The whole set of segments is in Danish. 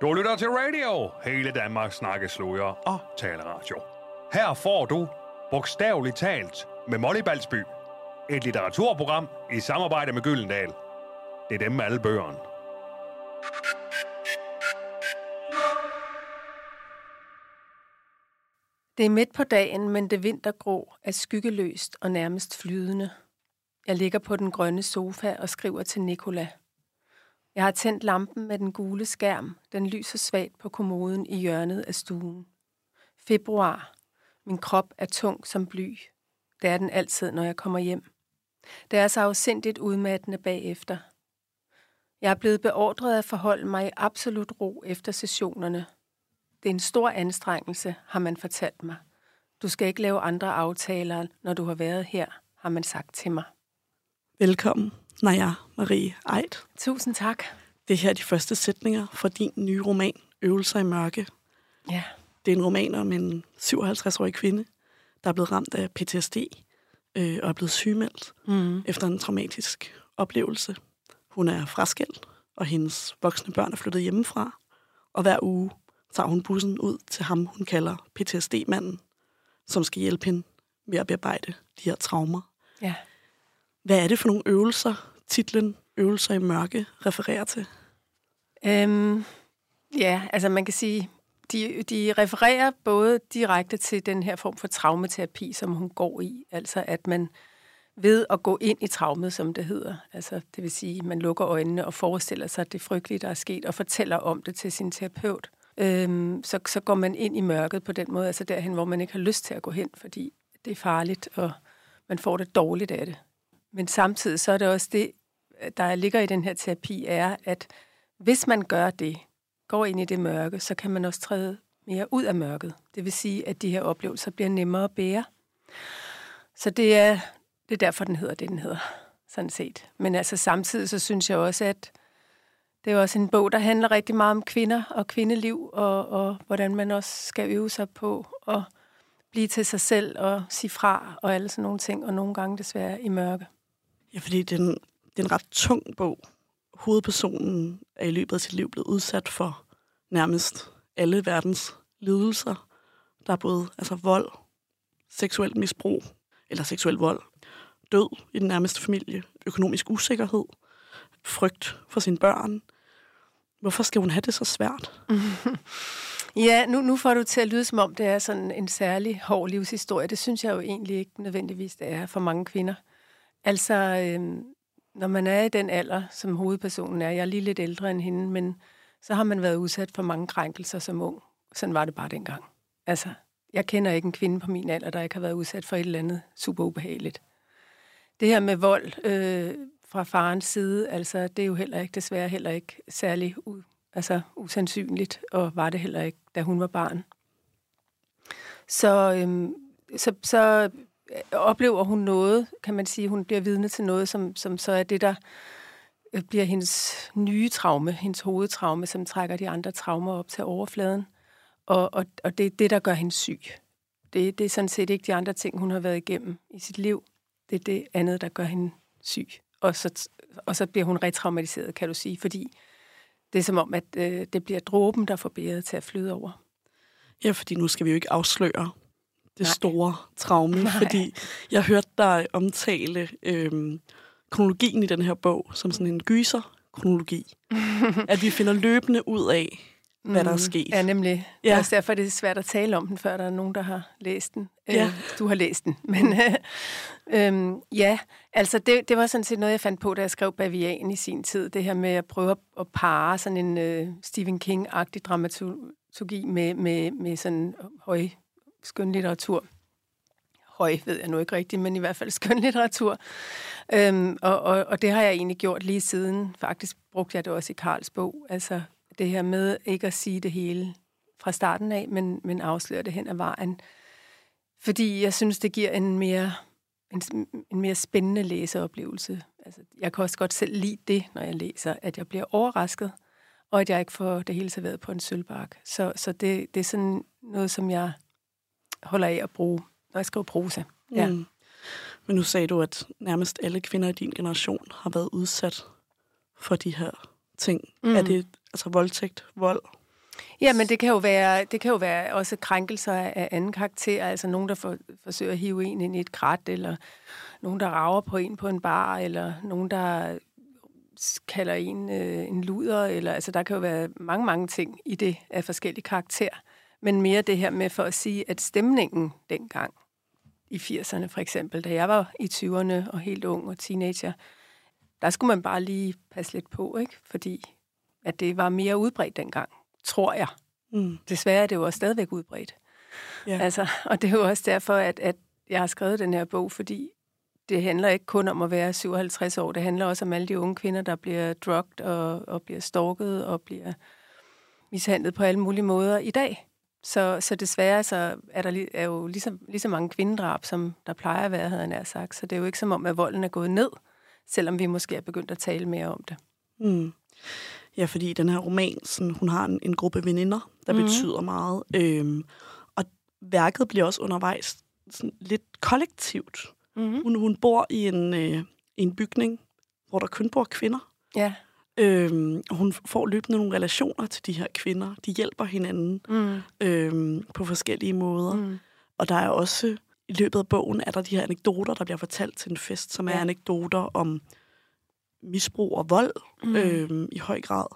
Du lytter til radio, hele Danmarks snakkesløger og taleradio. Her får du, bogstaveligt talt, med Molly Balsby, et litteraturprogram i samarbejde med Gyldendal. Det er dem med alle bøgerne. Det er midt på dagen, men det vintergrå er skyggeløst og nærmest flydende. Jeg ligger på den grønne sofa og skriver til Nikola. Jeg har tændt lampen med den gule skærm. Den lyser svagt på kommoden i hjørnet af stuen. Februar. Min krop er tung som bly. Det er den altid, når jeg kommer hjem. Det er så afsindigt udmattende bagefter. Jeg er blevet beordret at forholde mig i absolut ro efter sessionerne. Det er en stor anstrengelse, har man fortalt mig. Du skal ikke lave andre aftaler, når du har været her, har man sagt til mig. Velkommen, Naja Marie Eid. Tusind tak. Det her er de første sætninger fra din nye roman, Øvelser i mørke. Ja. Det er en roman om en 57-årig kvinde, der er blevet ramt af PTSD øh, og er blevet sygemeldt mm. efter en traumatisk oplevelse. Hun er fraskilt, og hendes voksne børn er flyttet hjemmefra. Og hver uge tager hun bussen ud til ham, hun kalder PTSD-manden, som skal hjælpe hende med at bearbejde de her traumer. Ja. Hvad er det for nogle øvelser, titlen Øvelser i mørke refererer til? Øhm, ja, altså man kan sige, de, de refererer både direkte til den her form for traumaterapi, som hun går i, altså at man ved at gå ind i traumet, som det hedder, altså det vil sige, man lukker øjnene og forestiller sig det frygtelige, der er sket, og fortæller om det til sin terapeut, øhm, så, så går man ind i mørket på den måde, altså derhen, hvor man ikke har lyst til at gå hen, fordi det er farligt, og man får det dårligt af det. Men samtidig så er det også det, der ligger i den her terapi, er, at hvis man gør det, går ind i det mørke, så kan man også træde mere ud af mørket. Det vil sige, at de her oplevelser bliver nemmere at bære. Så det er, det er derfor, den hedder det, den hedder, sådan set. Men altså samtidig, så synes jeg også, at det er også en bog, der handler rigtig meget om kvinder og kvindeliv, og, og hvordan man også skal øve sig på at blive til sig selv og sige fra, og alle sådan nogle ting, og nogle gange desværre i mørke. Ja, fordi det er en, det er en ret tung bog. Hovedpersonen er i løbet af sit liv blevet udsat for nærmest alle verdens lidelser. Der er både altså vold, seksuelt misbrug eller seksuel vold, død i den nærmeste familie, økonomisk usikkerhed, frygt for sine børn. Hvorfor skal hun have det så svært? Ja, nu, nu får du til at lyde, som om det er sådan en særlig hård livshistorie. Det synes jeg jo egentlig ikke nødvendigvis, det er for mange kvinder. Altså, øh, når man er i den alder, som hovedpersonen er, jeg er lige lidt ældre end hende, men så har man været udsat for mange krænkelser som ung. Sådan var det bare dengang. Altså, jeg kender ikke en kvinde på min alder, der ikke har været udsat for et eller andet super ubehageligt. Det her med vold øh, fra farens side, altså, det er jo heller ikke, desværre heller ikke særlig u, altså, usandsynligt, og var det heller ikke, da hun var barn. Så, øh, så, så Øh, oplever hun noget, kan man sige, hun bliver vidne til noget, som, som så er det, der øh, bliver hendes nye traume, hendes hovedtraume, som trækker de andre traumer op til overfladen. Og, og, og det er det, der gør hende syg. Det, det er sådan set ikke de andre ting, hun har været igennem i sit liv. Det er det andet, der gør hende syg. Og så, og så bliver hun retraumatiseret, kan du sige, fordi det er som om, at øh, det bliver dråben, der får bæret til at flyde over. Ja, fordi nu skal vi jo ikke afsløre det Nej. store traume, Nej. fordi jeg hørte dig omtale øhm, kronologien i den her bog som sådan en gyser-kronologi. at vi finder løbende ud af, hvad der er sket. Ja, nemlig. Ja. Det er også derfor, det er svært at tale om den, før der er nogen, der har læst den. Ja. Øh, du har læst den. Men øh, øh, ja, altså det, det var sådan set noget, jeg fandt på, da jeg skrev Bavian i sin tid. Det her med at prøve at, at pare sådan en øh, Stephen King-agtig dramaturgi med, med, med sådan høj skønlitteratur. Høj ved jeg nu ikke rigtigt, men i hvert fald skønlitteratur. Øhm, og, og, og det har jeg egentlig gjort lige siden. Faktisk brugte jeg det også i Karls bog. Altså det her med ikke at sige det hele fra starten af, men, men afsløre det hen ad vejen. Fordi jeg synes, det giver en mere, en, en mere spændende læseoplevelse. Altså, jeg kan også godt selv lide det, når jeg læser, at jeg bliver overrasket, og at jeg ikke får det hele serveret på en sølvbark. Så, så det, det er sådan noget, som jeg holder af at bruge, når jeg skriver prosa. Ja. Mm. Men nu sagde du, at nærmest alle kvinder i din generation har været udsat for de her ting. Mm. Er det altså voldtægt, vold, Ja, men det kan jo være, det kan jo være også krænkelser af anden karakter, altså nogen, der for, forsøger at hive en ind i et krat, eller nogen, der rager på en på en bar, eller nogen, der kalder en øh, en luder, eller altså der kan jo være mange, mange ting i det af forskellige karakter. Men mere det her med for at sige, at stemningen dengang, i 80'erne for eksempel, da jeg var i 20'erne og helt ung og teenager, der skulle man bare lige passe lidt på, ikke? Fordi at det var mere udbredt dengang, tror jeg. Mm. Desværre er det jo også stadigvæk udbredt. Ja. Altså, og det er jo også derfor, at, at jeg har skrevet den her bog, fordi det handler ikke kun om at være 57 år, det handler også om alle de unge kvinder, der bliver drugt og, og bliver stalket og bliver mishandlet på alle mulige måder i dag. Så, så desværre så er der er jo lige så, lige så mange kvindedrab, som der plejer at være, havde jeg nær sagt. Så det er jo ikke som om, at volden er gået ned, selvom vi måske er begyndt at tale mere om det. Mm. Ja, fordi den her roman, sådan, hun har en, en gruppe veninder, der mm. betyder meget. Øhm, og værket bliver også undervejs sådan lidt kollektivt. Mm. Hun, hun bor i en, øh, en bygning, hvor der kun bor kvinder. Ja. Øhm, hun får løbende nogle relationer til de her kvinder. De hjælper hinanden mm. øhm, på forskellige måder. Mm. Og der er også, i løbet af bogen, er der de her anekdoter, der bliver fortalt til en fest, som ja. er anekdoter om misbrug og vold mm. øhm, i høj grad.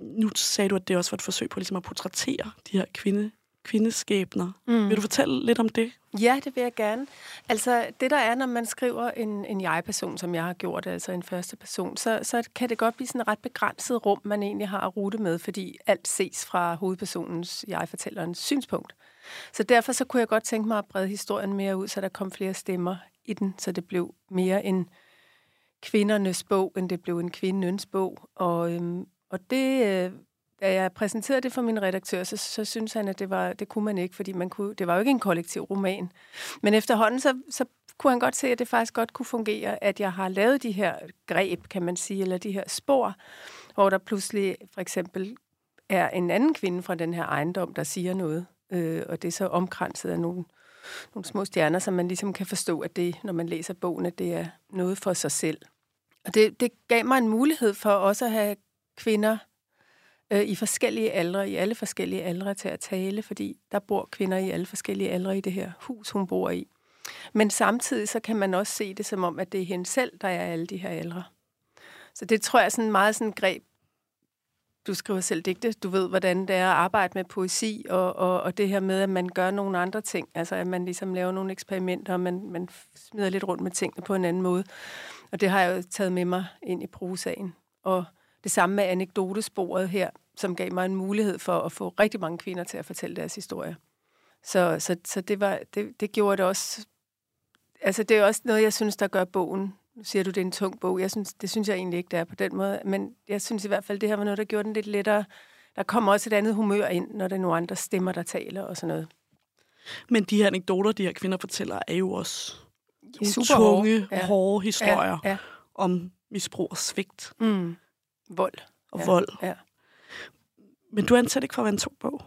Nu sagde du, at det også var et forsøg på ligesom at portrættere de her kvinde, kvindeskæbner. Mm. Vil du fortælle lidt om det? Ja, det vil jeg gerne. Altså, det der er, når man skriver en, en jeg-person, som jeg har gjort, altså en første person, så, så kan det godt blive sådan et ret begrænset rum, man egentlig har at rute med, fordi alt ses fra hovedpersonens, jeg-fortællerens synspunkt. Så derfor så kunne jeg godt tænke mig at brede historien mere ud, så der kom flere stemmer i den, så det blev mere en kvindernes bog, end det blev en kvindens bog. Og, øhm, og det øh, da jeg præsenterede det for min redaktør, så, så synes han, at det, var, det kunne man ikke, fordi man kunne, det var jo ikke en kollektiv roman. Men efterhånden, så, så kunne han godt se, at det faktisk godt kunne fungere, at jeg har lavet de her greb, kan man sige, eller de her spor, hvor der pludselig for eksempel er en anden kvinde fra den her ejendom, der siger noget, øh, og det er så omkranset af nogle, nogle små stjerner, som man ligesom kan forstå, at det, når man læser bogen, at det er noget for sig selv. Og det, det gav mig en mulighed for også at have kvinder øh, i forskellige aldre, i alle forskellige aldre til at tale, fordi der bor kvinder i alle forskellige aldre i det her hus, hun bor i. Men samtidig så kan man også se det som om, at det er hende selv, der er alle de her aldre. Så det tror jeg er sådan meget sådan greb. Du skriver selv digte, du ved, hvordan det er at arbejde med poesi, og, og, og det her med, at man gør nogle andre ting. Altså, at man ligesom laver nogle eksperimenter, og man, man smider lidt rundt med tingene på en anden måde. Og det har jeg jo taget med mig ind i prosaen. Og det samme med anekdotesporet her, som gav mig en mulighed for at få rigtig mange kvinder til at fortælle deres historie. Så, så, så det, var, det, det gjorde det også... Altså, det er også noget, jeg synes, der gør bogen. Nu siger du, det er en tung bog. Jeg synes, det synes jeg egentlig ikke, det er på den måde. Men jeg synes i hvert fald, det her var noget, der gjorde den lidt lettere. Der kommer også et andet humør ind, når det er nogle andre stemmer, der taler og sådan noget. Men de her anekdoter, de her kvinder fortæller, er jo også Super tunge, hårde, ja. hårde historier ja, ja. om misbrug og svigt. Mm. Vold. Og ja. vold. Ja. Men du anser det ikke for at være en tung bog?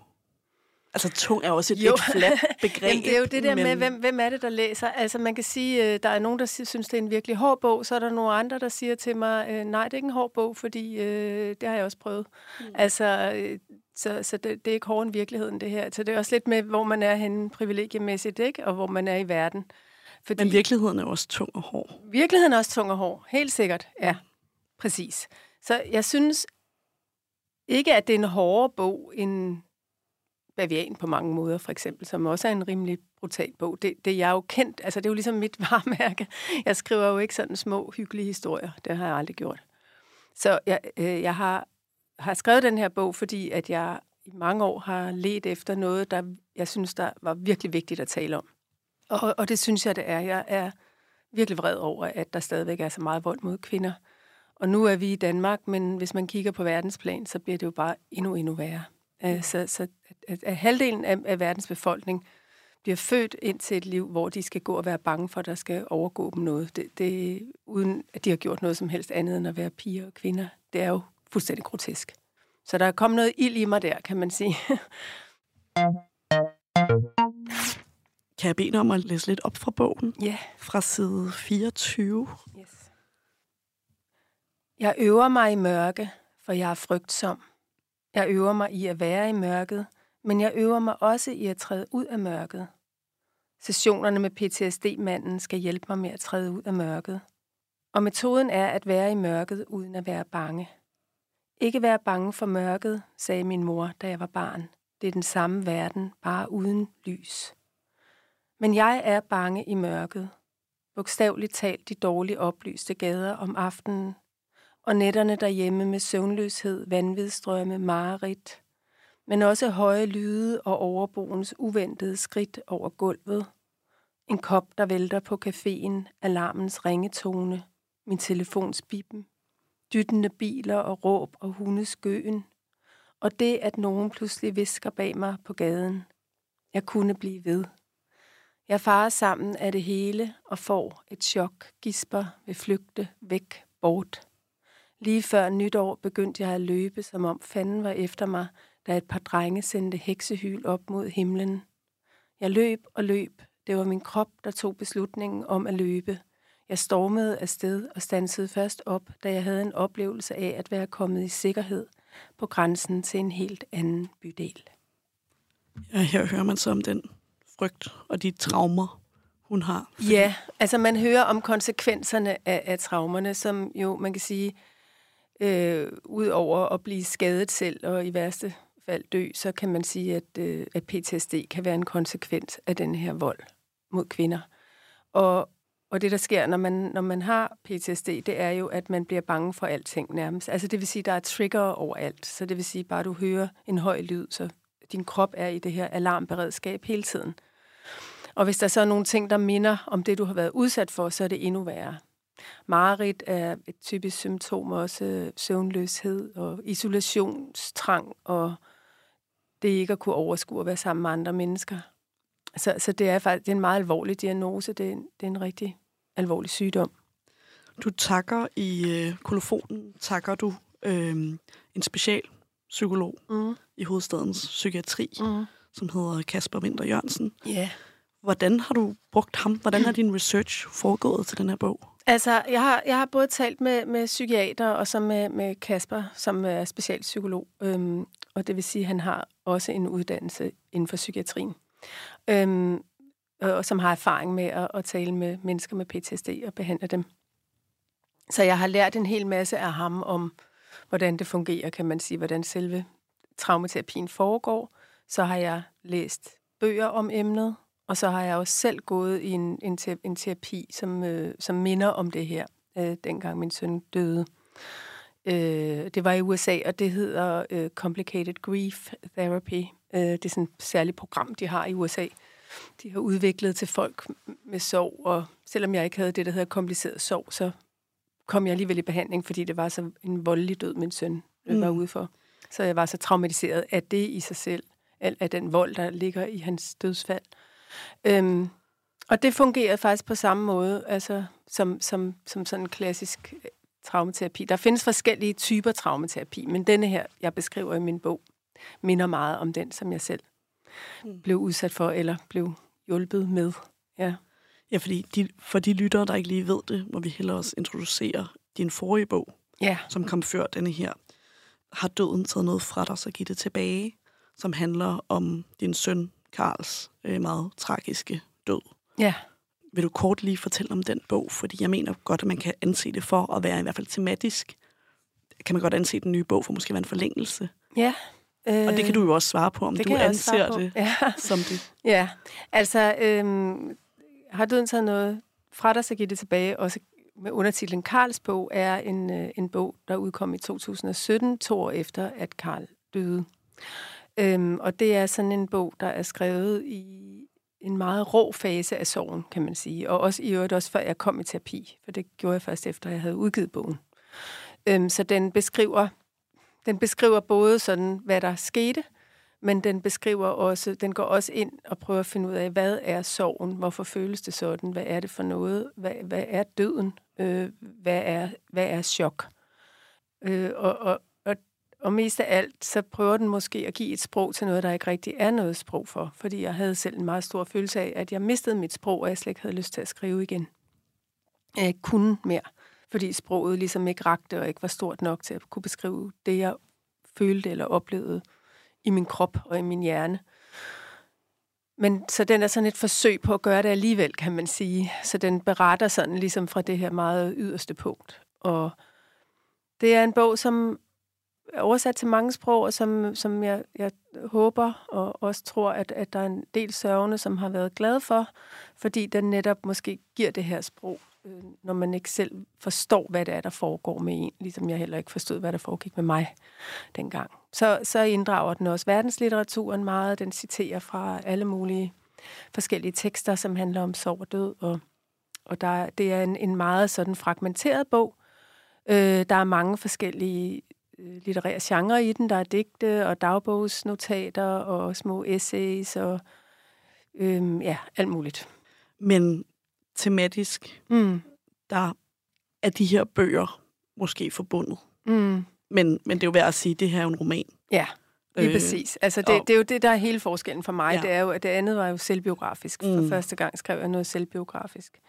Altså, tung er også et jo. lidt fladt begreb. Jamen, det er jo det der men... med, hvem, hvem er det, der læser? Altså, man kan sige, øh, der er nogen, der synes, det er en virkelig hård bog, så er der nogle andre, der siger til mig, øh, nej, det er ikke en hård bog, fordi øh, det har jeg også prøvet. Mm. Altså, øh, så, så det, det er ikke hårdere end virkeligheden, det her. Så det er også lidt med, hvor man er henne privilegiemæssigt, ikke? Og hvor man er i verden. Fordi Men virkeligheden er også tung og hård. Virkeligheden er også tung og hård, helt sikkert, ja. Præcis. Så jeg synes ikke, at det er en hårdere bog end Bavian på mange måder, for eksempel, som også er en rimelig brutal bog. Det, det er jeg jo kendt, altså det er jo ligesom mit varmærke. Jeg skriver jo ikke sådan små, hyggelige historier. Det har jeg aldrig gjort. Så jeg, øh, jeg har, har skrevet den her bog, fordi at jeg i mange år har let efter noget, der jeg synes, der var virkelig vigtigt at tale om. Og, og det synes jeg, det er. Jeg er virkelig vred over, at der stadigvæk er så meget vold mod kvinder. Og nu er vi i Danmark, men hvis man kigger på verdensplan, så bliver det jo bare endnu, endnu værre. Uh, så, så at, at halvdelen af, af verdens befolkning bliver født ind til et liv, hvor de skal gå og være bange for, at der skal overgå dem noget. Det, det, uden at de har gjort noget som helst andet end at være piger og kvinder. Det er jo fuldstændig grotesk. Så der er kommet noget ild i mig der, kan man sige. Kan jeg bede om at læse lidt op fra bogen? Ja. Yeah. Fra side 24. Jeg øver mig i mørke, for jeg er frygtsom. Jeg øver mig i at være i mørket, men jeg øver mig også i at træde ud af mørket. Sessionerne med PTSD-manden skal hjælpe mig med at træde ud af mørket. Og metoden er at være i mørket uden at være bange. Ikke være bange for mørket, sagde min mor, da jeg var barn. Det er den samme verden, bare uden lys. Men jeg er bange i mørket. Bogstaveligt talt de dårligt oplyste gader om aftenen, og nætterne derhjemme med søvnløshed, vanvidstrømme, mareridt, men også høje lyde og overboens uventede skridt over gulvet. En kop, der vælter på caféen, alarmens ringetone, min telefons bippen, dyttende biler og råb og hundeskøen, og det, at nogen pludselig visker bag mig på gaden. Jeg kunne blive ved. Jeg farer sammen af det hele og får et chok, gisper, vil flygte, væk, bort. Lige før nytår begyndte jeg at løbe, som om fanden var efter mig, da et par drenge sendte heksehyl op mod himlen. Jeg løb og løb. Det var min krop, der tog beslutningen om at løbe. Jeg stormede afsted og stansede først op, da jeg havde en oplevelse af at være kommet i sikkerhed på grænsen til en helt anden bydel. Ja, her hører man så om den frygt og de traumer, hun har. Ja, altså man hører om konsekvenserne af, af traumerne, som jo, man kan sige, øh, ud over at blive skadet selv og i værste fald dø, så kan man sige, at, øh, at PTSD kan være en konsekvens af den her vold mod kvinder. Og, og det, der sker, når man, når man har PTSD, det er jo, at man bliver bange for alting nærmest. Altså det vil sige, at der er trigger overalt. Så det vil sige, bare du hører en høj lyd, så din krop er i det her alarmberedskab hele tiden. Og hvis der så er nogle ting, der minder om det, du har været udsat for, så er det endnu værre. Marit er et typisk symptom også søvnløshed og isolationstrang og det ikke at kunne overskue at være sammen med andre mennesker. Så, så det er faktisk det er en meget alvorlig diagnose. Det er, en, det er en rigtig alvorlig sygdom. Du takker i øh, kolofonen, takker du øh, en special psykolog mm. i hovedstadens psykiatri, mm. som hedder Kasper Winter Jørgensen. Ja. Yeah. Hvordan har du brugt ham? Hvordan har din research foregået til den her bog? Altså, jeg har, jeg har både talt med, med psykiater og så med, med Kasper, som er specialpsykolog. Øhm, og det vil sige, at han har også en uddannelse inden for psykiatrien. Øhm, og som har erfaring med at, at tale med mennesker med PTSD og behandle dem. Så jeg har lært en hel masse af ham om, hvordan det fungerer, kan man sige, hvordan selve traumaterapien foregår. Så har jeg læst bøger om emnet, og så har jeg også selv gået i en, en, en terapi, som, øh, som minder om det her, øh, dengang min søn døde. Øh, det var i USA, og det hedder øh, Complicated Grief Therapy. Øh, det er sådan et særligt program, de har i USA. De har udviklet til folk med sorg, og selvom jeg ikke havde det, der hedder kompliceret sorg, så kom jeg alligevel i behandling, fordi det var så en voldelig død, min søn mm. var ude for. Så jeg var så traumatiseret af det i sig selv, af den vold, der ligger i hans dødsfald. Øhm, og det fungerede faktisk på samme måde, altså som, som, som sådan en klassisk øh, traumaterapi. Der findes forskellige typer traumaterapi, men denne her, jeg beskriver i min bog, minder meget om den, som jeg selv mm. blev udsat for, eller blev hjulpet med. Ja, ja fordi de, for de lyttere, der ikke lige ved det, må vi hellere også introducere din forrige bog, ja. som kom før denne her. Har døden taget noget fra dig, så giv det tilbage, som handler om din søn, Karls øh, meget tragiske død. Ja. Vil du kort lige fortælle om den bog? Fordi jeg mener godt, at man kan anse det for at være i hvert fald tematisk. Kan man godt anse den nye bog for måske være en forlængelse? Ja. Øh, og det kan du jo også svare på, om du anser det ja. som det. Ja, altså øhm, har døden taget noget fra dig, så giver det tilbage. Også med undertitlen Karls bog er en, øh, en bog, der udkom i 2017, to år efter, at Karl døde. Øhm, og det er sådan en bog, der er skrevet i en meget rå fase af sorgen, kan man sige. Og også i øvrigt også før jeg kom i terapi, for det gjorde jeg først efter, jeg havde udgivet bogen. Øhm, så den beskriver, den beskriver både sådan, hvad der skete, men den beskriver også, den går også ind og prøver at finde ud af, hvad er sorgen? Hvorfor føles det sådan? Hvad er det for noget? Hvad, hvad er døden? Øh, hvad, er, hvad er chok? Øh, og, og, og mest af alt, så prøver den måske at give et sprog til noget, der ikke rigtig er noget sprog for. Fordi jeg havde selv en meget stor følelse af, at jeg mistede mit sprog, og jeg slet ikke havde lyst til at skrive igen. Jeg ikke kunne mere, fordi sproget ligesom ikke rakte og ikke var stort nok til at kunne beskrive det, jeg følte eller oplevede i min krop og i min hjerne. Men så den er sådan et forsøg på at gøre det alligevel, kan man sige. Så den beretter sådan ligesom fra det her meget yderste punkt. Og det er en bog, som oversat til mange sprog, og som, som jeg, jeg håber og også tror, at, at der er en del sørgende, som har været glade for, fordi den netop måske giver det her sprog, øh, når man ikke selv forstår, hvad det er, der foregår med en, ligesom jeg heller ikke forstod, hvad der foregik med mig dengang. Så, så inddrager den også verdenslitteraturen meget. Den citerer fra alle mulige forskellige tekster, som handler om sorg og død, og, og der, det er en, en meget sådan fragmenteret bog. Øh, der er mange forskellige litterære genrer i den. Der er digte og dagbogsnotater og små essays og øh, ja, alt muligt. Men tematisk, Mm. der er de her bøger måske forbundet. Mm. Men, men det er jo værd at sige, at det her er en roman. Ja, lige øh, Øh, præcis. Altså det, og- det er jo det, der er hele forskellen for mig. Ja. Det er jo, at det andet var jo selvbiografisk. For Mm. første gang skrev jeg noget selvbiografisk.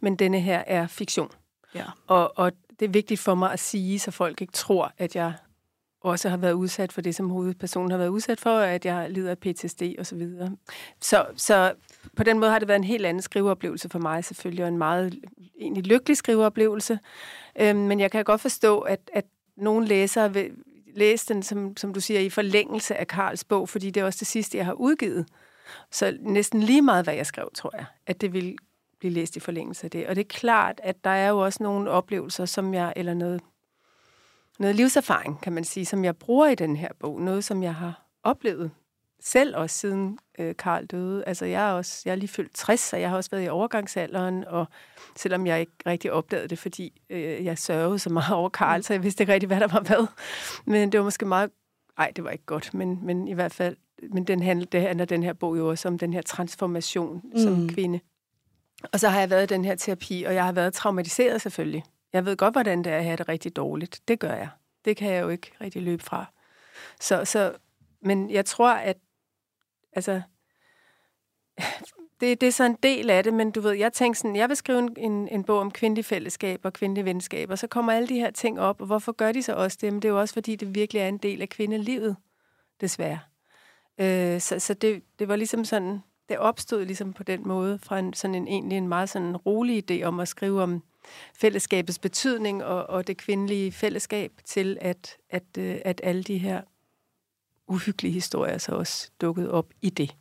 Men denne her er fiktion. Ja. Og, og det er vigtigt for mig at sige, så folk ikke tror, at jeg også har været udsat for det, som hovedpersonen har været udsat for, at jeg lider af PTSD og så videre. Så, så på den måde har det været en helt anden skriveoplevelse for mig selvfølgelig, og en meget egentlig lykkelig skriveoplevelse. Øhm, men jeg kan godt forstå, at, at nogle læsere vil læse den, som, som du siger, i forlængelse af Karls bog, fordi det er også det sidste, jeg har udgivet. Så næsten lige meget, hvad jeg skrev, tror jeg, at det vil blive læst i forlængelse af det. Og det er klart, at der er jo også nogle oplevelser, som jeg, eller noget, noget livserfaring, kan man sige, som jeg bruger i den her bog. Noget, som jeg har oplevet selv også siden øh, Karl døde. Altså, jeg er, også, jeg er lige fyldt 60, så jeg har også været i overgangsalderen, og selvom jeg ikke rigtig opdagede det, fordi øh, jeg sørgede så meget over Karl, så jeg vidste ikke rigtig, hvad der var hvad. Men det var måske meget... Nej, det var ikke godt, men, men i hvert fald... Men den handler, det handler den her bog jo også om den her transformation mm. som Mm. kvinde. Og så har jeg været i den her terapi, og jeg har været traumatiseret selvfølgelig. Jeg ved godt, hvordan det er at have det rigtig dårligt. Det gør jeg. Det kan jeg jo ikke rigtig løbe fra. Så, så, men jeg tror, at altså, det, det er så en del af det, men du ved, jeg tænkte sådan, jeg vil skrive en, en, en bog om kvindelig fællesskab og kvindelige venskaber, så kommer alle de her ting op, og hvorfor gør de så også det? Men det er jo også, fordi det virkelig er en del af kvindelivet, desværre. Øh, så så det, det var ligesom sådan, det opstod ligesom på den måde, fra en, sådan en, egentlig en meget sådan rolig idé om at skrive om fællesskabets betydning og, og det kvindelige fællesskab, til at, at, øh, at alle de her uhyggelige historier så også dukkede op i det.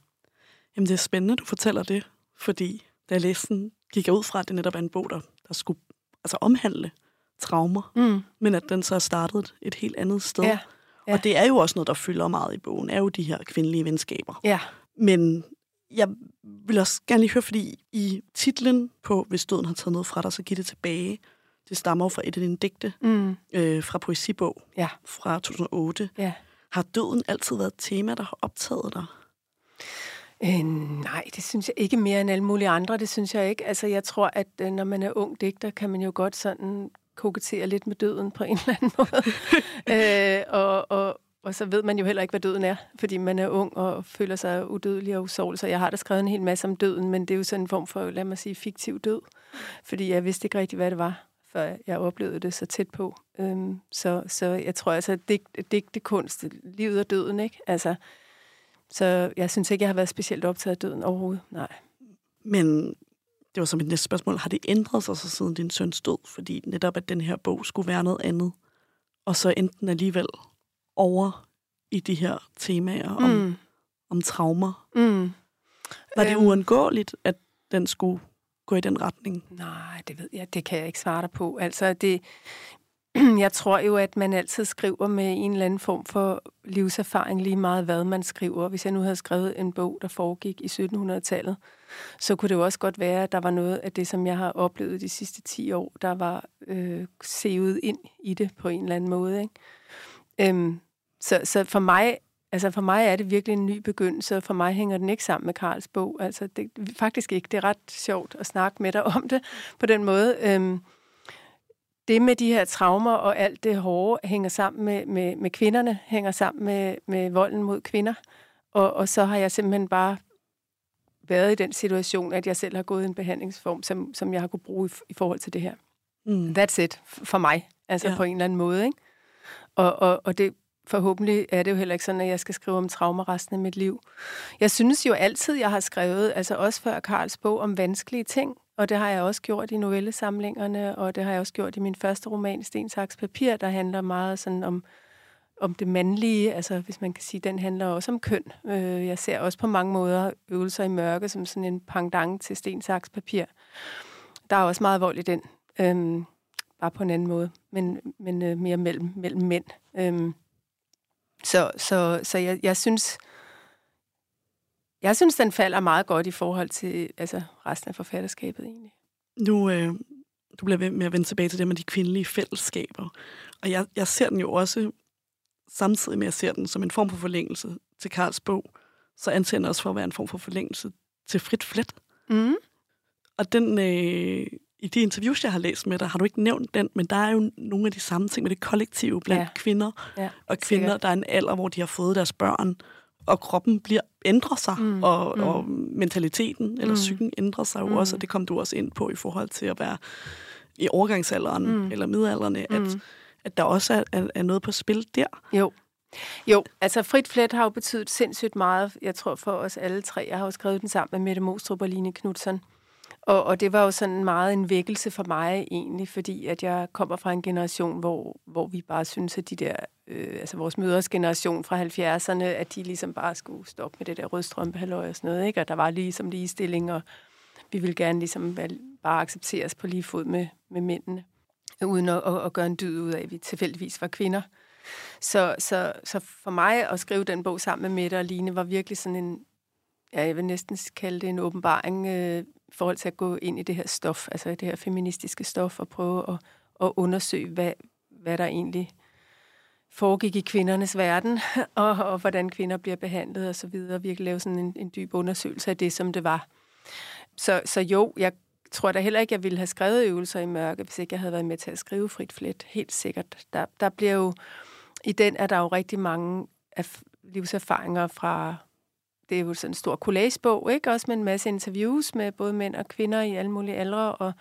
Jamen, det er spændende, du fortæller det, fordi da jeg læste den, gik jeg ud fra, at det netop er en bog, der, der skulle altså, omhandle traumer, Mm. men at den så er startet et helt andet sted. Ja, ja. Og det er jo også noget, der fylder meget i bogen, er jo de her kvindelige venskaber. ja. Men jeg vil også gerne lige høre, fordi i titlen på Hvis døden har taget noget fra dig, så giv det tilbage. Det stammer jo fra et af dine digte Mm. øh, fra poesibog Ja, fra 2008. ja. Har døden altid været et tema, der har optaget dig? Øh, nej, det synes jeg ikke mere end alle mulige andre. Det synes jeg ikke. Altså, jeg tror, at øh, når man er ung digter, kan man jo godt sådan kokettere lidt med døden på en eller anden måde. øh, og, og, og så ved man jo heller ikke, hvad døden er, fordi man er ung og føler sig udødelig og usårlig. Så jeg har da skrevet en hel masse om døden, men det er jo sådan en form for, lad mig sige, fiktiv død. Fordi jeg vidste ikke rigtig, hvad det var, før jeg oplevede det så tæt på. Øhm, så, så jeg tror altså, digt, digte kunst, livet og døden, ikke? Altså, så jeg synes ikke, jeg har været specielt optaget af døden overhovedet. Nej. Men det var så mit næste spørgsmål. Har det ændret sig så siden din søns død? Fordi netop, at den her bog skulle være noget andet. Og så enten alligevel over i de her temaer om, mm. om traumer. Mm. Var det Øhm. uundgåeligt, at den skulle gå i den retning? Nej, det ved jeg, det kan jeg ikke svare dig på. Altså, det, jeg tror jo, at man altid skriver med en eller anden form for livserfaring, lige meget hvad man skriver. Hvis jeg nu havde skrevet en bog, der foregik i 1700-tallet, så kunne det jo også godt være, at der var noget af det, som jeg har oplevet de sidste 10 år, der var øh, sevet ind i det på en eller anden måde. Ikke? Øhm, så, så for mig Altså for mig er det virkelig en ny begyndelse, og for mig hænger den ikke sammen med Karls bog. Altså det, faktisk ikke. Det er ret sjovt at snakke med dig om det på den måde. Øhm, det med de her traumer og alt det hårde hænger sammen med, med, med kvinderne, hænger sammen med, med volden mod kvinder. Og, og så har jeg simpelthen bare været i den situation, at jeg selv har gået i en behandlingsform, som, som jeg har kunne bruge i, i forhold til det her. Mm. That's it for mig, altså Ja. ja. på en eller anden måde. Ikke? Og, og, og det forhåbentlig er det jo heller ikke sådan, at jeg skal skrive om traumer resten af mit liv. Jeg synes jo altid, jeg har skrevet, altså også før Karls bog, om vanskelige ting, og det har jeg også gjort i novellesamlingerne, og det har jeg også gjort i min første roman, Stensaks Papir, der handler meget sådan om, om det mandlige, altså hvis man kan sige, den handler også om køn. Øh, jeg ser også på mange måder øvelser i mørke som sådan en pangdang til Stensaks Papir. Der er også meget vold i den, øhm, bare på en anden måde, men, men øh, mere mellem, mellem mænd. Øhm, så så, så jeg, jeg synes, jeg synes, den falder meget godt i forhold til altså, resten af forfatterskabet egentlig. Nu, øh, du bliver ved med at vende tilbage til det med de kvindelige fællesskaber. Og jeg, jeg ser den jo også, samtidig med at jeg ser den som en form for forlængelse til Karls bog, så anser den også for at være en form for forlængelse til Frit Flet. Mm. Og den, øh, i de interviews, jeg har læst med dig, har du ikke nævnt den, men der er jo nogle af de samme ting med det kollektive blandt Ja. kvinder. Ja, Og kvinder, sikkert. der er en alder, hvor de har fået deres børn, og kroppen bliver ændrer sig, mm. Og, mm. og mentaliteten eller mm. psyken ændrer sig jo mm. også, og det kom du også ind på i forhold til at være i overgangsalderen mm. eller midalderne, at, Mm. at der også er, er, er noget på spil der. Jo. Jo, altså Frit Flet har jo betydet sindssygt meget, jeg tror for os alle tre. Jeg har jo skrevet den sammen med Mette Mostrup og Line Knudsen. Og, og det var jo sådan meget en vækkelse for mig egentlig, fordi at jeg kommer fra en generation, hvor, hvor vi bare synes, at de der, øh, altså vores mødres generation fra 70'erne, at de ligesom bare skulle stoppe med det der rødstrømpehalløj og sådan noget, ikke? Og der var ligesom ligestilling, og vi ville gerne ligesom bare accepteres på lige fod med, med mændene, uden at, at, at gøre en dyd ud af, at vi tilfældigvis var kvinder. Så, så, så for mig at skrive den bog sammen med Mette og Line var virkelig sådan en, ja, jeg vil næsten kalde det en åbenbaring øh, i forhold til at gå ind i det her stof, altså det her feministiske stof, og prøve at, at undersøge, hvad, hvad der egentlig foregik i kvindernes verden, og, og hvordan kvinder bliver behandlet og så videre. Virkelig lave sådan en, en dyb undersøgelse af det, som det var. Så, så jo, jeg tror da heller ikke, jeg ville have skrevet øvelser i mørke, hvis ikke jeg havde været med til at skrive frit flet. Helt sikkert. Der, der bliver jo, i den er der jo rigtig mange af livserfaringer fra, det er jo sådan en stor collagebog, ikke? Også med en masse interviews med både mænd og kvinder i alle mulige aldre, og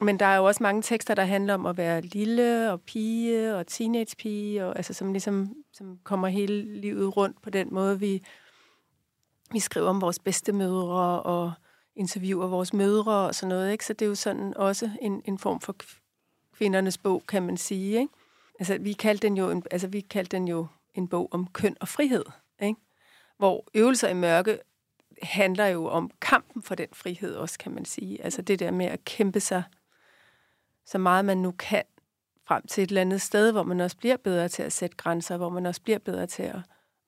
men der er jo også mange tekster, der handler om at være lille og pige og teenagepige, og, altså, som ligesom som kommer hele livet rundt på den måde, vi, vi skriver om vores bedstemødre og interviewer vores mødre og sådan noget. Ikke? Så det er jo sådan også en, en form for kvindernes bog, kan man sige. Ikke? Altså, vi kaldte den jo en, altså, vi kaldte den jo en bog om køn og frihed, ikke? Hvor øvelser i mørke handler jo om kampen for den frihed også, kan man sige. Altså det der med at kæmpe sig så meget man nu kan frem til et eller andet sted, hvor man også bliver bedre til at sætte grænser, hvor man også bliver bedre til at,